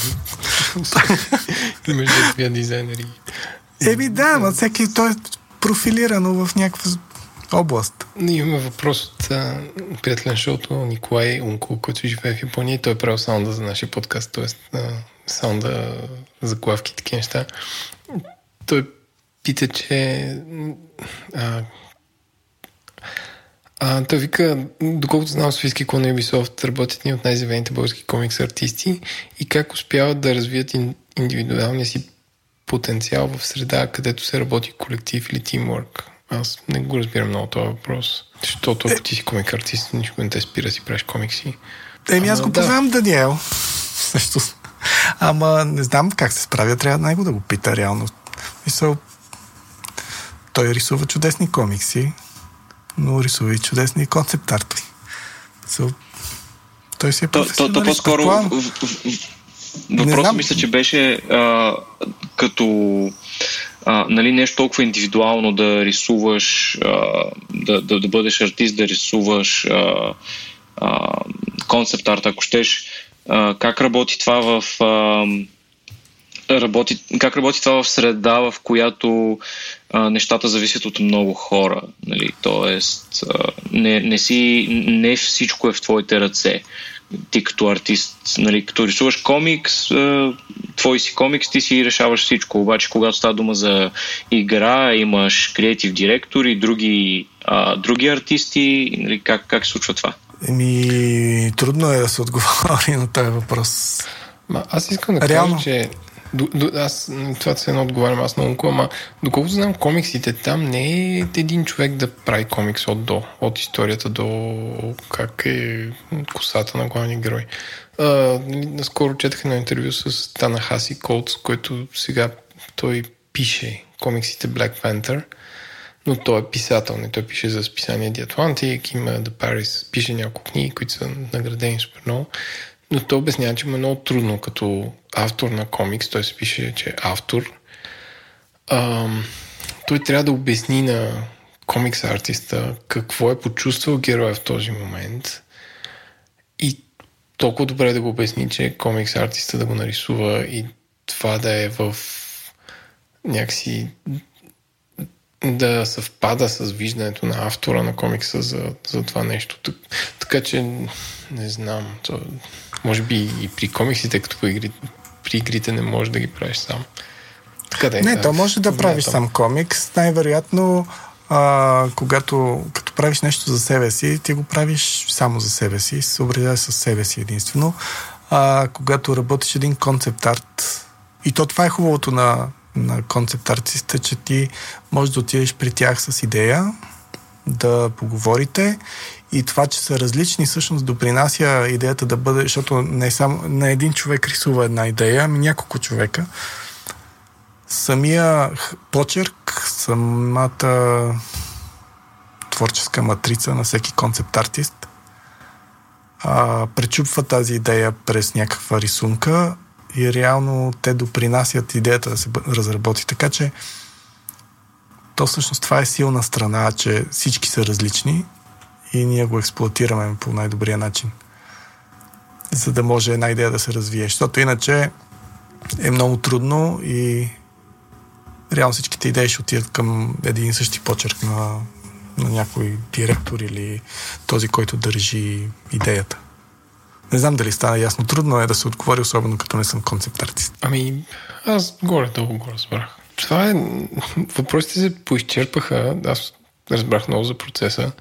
Имаш две дизайнери. Еми да, но всеки той е профилирано в някаква област. Имаме въпрос от а, приятелен шоуто Николай Унко, който живее в Япония и той е правил саунда за нашия подкаст, т.е. саунда за главки и такива неща. Той пита, че а, а, той вика, доколкото знам, Софийски клон на Ubisoft работят ни от най-завените български комикс артисти и как успяват да развият индивидуалния си потенциал в среда, където се работи колектив или тимворк. Аз не го разбирам много този въпрос. Защото ако ти си комик артист, нищо не те спира си правиш комикси. Еми, аз го да. познавам Даниел. Също. Ама не знам как се справя, трябва него да го пита реално. Мисъл, той рисува чудесни комикси, но рисува и чудесни концепт арти. So, той си е то, то, то по-скоро въпросът мисля, че беше а, като а, нали, нещо толкова индивидуално да рисуваш, а, да, да, да бъдеш артист, да рисуваш концепт арт, ако щеш. А, как работи това в... А, работи, как работи това в среда, в която а, нещата зависят от много хора. Нали? Тоест, а, не, не, си, не всичко е в твоите ръце. Ти като артист, нали, като рисуваш комикс, а, твой си комикс, ти си решаваш всичко. Обаче, когато става дума за игра, имаш креатив директор и други, а, други артисти. Нали, как, как се случва това? Еми, трудно е да се отговори на този въпрос. Ма, аз искам да Реално... кажа, че аз това се едно отговарям аз на Унко, ама доколкото знам комиксите, там не е един човек да прави комикс от до, от историята до как е косата на главния герой. А, нали, наскоро четах едно интервю с Танахаси Колц, който сега той пише комиксите Black Panther, но той е писател, не той пише за списание The Atlantic, има The Paris, пише няколко книги, които са наградени супер много. Но той обяснява, че му е много трудно като автор на комикс, той се пише, че е автор. Ам, той трябва да обясни на комикс артиста какво е почувствал героя в този момент и толкова добре да го обясни, че комикс артиста да го нарисува и това да е в някакси да съвпада с виждането на автора на комикса за, за това нещо. Така че не знам. То, може би и при комиксите, като по игри, при игрите не можеш да ги правиш сам. Така да е, не, да, то може да правиш сам комикс. Най-вероятно, а, когато като правиш нещо за себе си, ти го правиш само за себе си, се съобразяваш с себе си единствено. А когато работиш един концепт арт, и то това е хубавото на, на концепт артиста, че ти можеш да отидеш при тях с идея, да поговорите и това, че са различни, всъщност допринася идеята да бъде, защото не, само, не един човек рисува една идея, ами няколко човека. Самия почерк, самата творческа матрица на всеки концепт артист пречупва тази идея през някаква рисунка и реално те допринасят идеята да се разработи. Така че то всъщност това е силна страна, че всички са различни и ние го експлуатираме по най-добрия начин. За да може една идея да се развие. Защото иначе е много трудно и реално всичките идеи ще отидат към един и същи почерк на, на някой директор или този, който държи идеята. Не знам дали стана ясно. Трудно е да се отговори, особено като не съм концепт артист. Ами, аз горе-долу го разбрах. Това е... Въпросите се поизчерпаха. Аз разбрах много за процеса.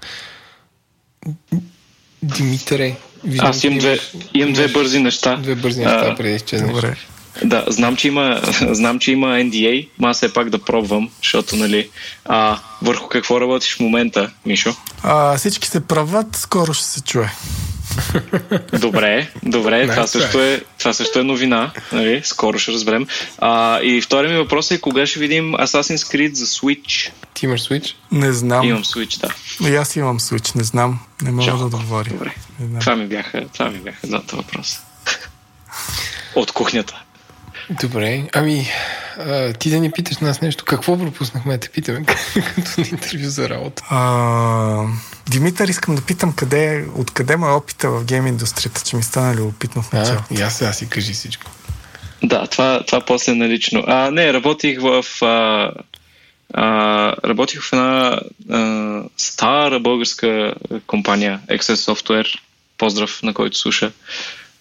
Димитъре, Аз имам две, имам две бързи неща. Две бързи неща, а, преди да изчезнеш. Добре. Да, знам, че има, знам, че има NDA, ма все пак да пробвам, защото, нали, а, върху какво работиш в момента, Мишо? А, всички се правят, скоро ще се чуе. Добре, добре, това, също е, това също е новина, нали? скоро ще разберем. А, и втория ми въпрос е кога ще видим Assassin's Creed за Switch? Ти имаш Switch? Не знам. Имам Switch, да. И аз имам Switch, не знам. Не мога Жалко. да отговоря. Добре. Не знам. Това ми бяха, това ми бяха двата въпроса. От кухнята. Добре, ами а, ти да ни питаш нас нещо. Какво пропуснахме да те питаме като на интервю за работа? А, Димитър, искам да питам къде, откъде му е опита в гейм индустрията, че ми стана любопитно в А, началото. и аз сега си кажи всичко. Да, това, това после е налично. А, не, работих в... А, а, работих в една а, стара българска компания, Access Software, поздрав на който слуша,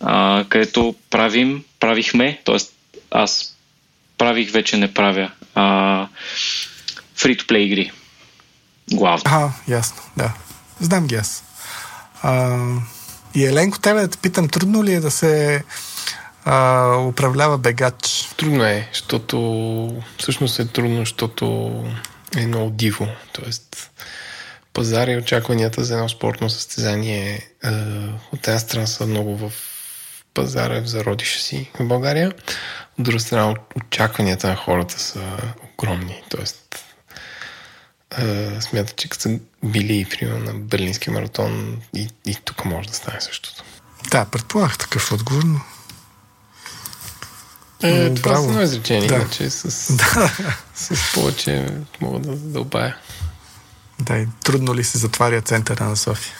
а, където правим, правихме, т.е. аз правих, вече не правя, а, free-to-play игри. Главно. А, ясно, да. Знам ги аз. А, и Еленко, тебе да те питам, трудно ли е да се а, управлява бегач? Трудно е, защото всъщност е трудно, защото е много диво. Тоест, пазар и очакванията за едно спортно състезание е, от една страна са много в пазара в зародиша си в България, от друга страна очакванията на хората са огромни. Тоест, е, смятат, че като са били примерно на Берлинския маратон и, и тук може да стане същото. Да, предполагах такъв отговор, но... Е, М, това браво. са едно изречение, Да. иначе с, с повече мога да задълбая. Да, и трудно ли се затваря центъра на София?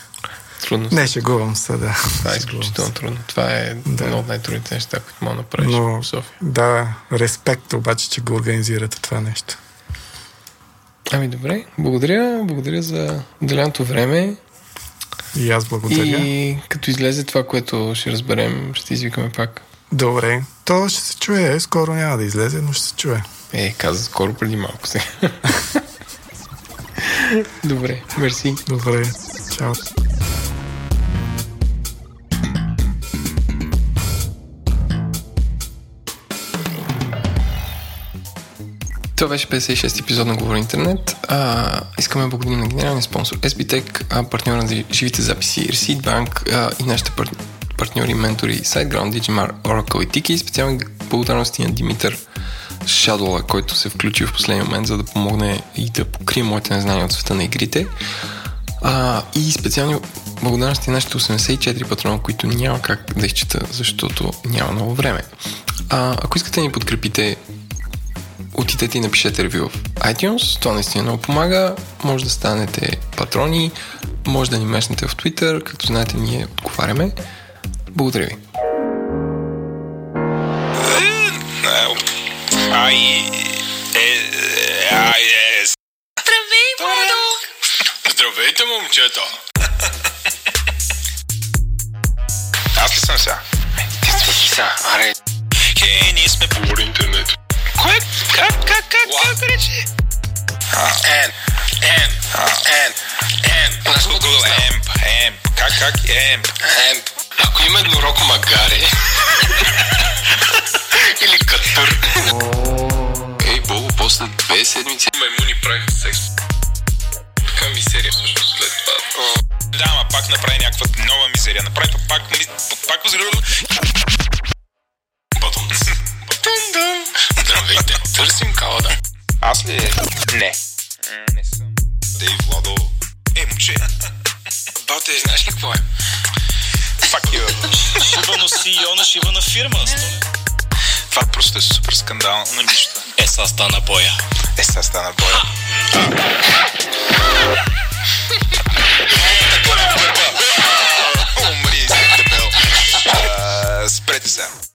Трудно се. Не, шегувам се, да. Това е изключително трудно. Това е Да. едно от най-трудните неща, които мога да направиш Но, в София. да, респект обаче, че го организирате това нещо. Ами добре, благодаря. Благодаря за отделеното време. И аз благодаря. И като излезе това, което ще разберем, ще извикаме пак. Добре. То ще се чуе. Скоро няма да излезе, но ще се чуе. Е, каза скоро преди малко сега. добре, мерси. Добре. Чао. Това беше 56 епизод на Говори Интернет. А, искаме да благодарим на генералния спонсор SBTech, а, партньора на живите записи Receipt Bank а, и нашите пар... партньори ментори SiteGround, Digimar, Oracle и Tiki. Специални благодарности на Димитър Шадола, който се включи в последния момент, за да помогне и да покрие моите незнания от света на игрите. А, и специални благодарности на нашите 84 патрона, които няма как да изчета, защото няма много време. А, ако искате да ни подкрепите, отидете и напишете ревю в iTunes. Това наистина много помага. Може да станете патрони, може да ни мешнете в Twitter. Както знаете, ние отговаряме. Благодаря ви. Е, е. Здравей, Владо! Здравейте, момчета! Аз ли съм сега? Ти си сега, аре. Хей, ние сме по интернет. Кое? Как, как, как, как рече? Ен, ен, ен, ен. Google Amp, Amp. Как, как, Amp? Amp. Ако има еднороко магаре или катър. Ей, Богу, после две седмици маймуни правиха секс. Така ми серия всъщност след това. Да, ама пак направи някаква нова мизерия. Направи пак, пак, ми- пак възгледа. Батон. Здравейте, търсим калада. Аз ли? Не. Не съм. Дей, Владо. Е, момче. Бате, знаеш ли какво е? Fuck you. Шибано си Йона, шибана фирма. Това просто е супер скандал, но нищо. Нали? Е, сега стана боя. Е, сега стана боя. Умри, дебел. Спрете се.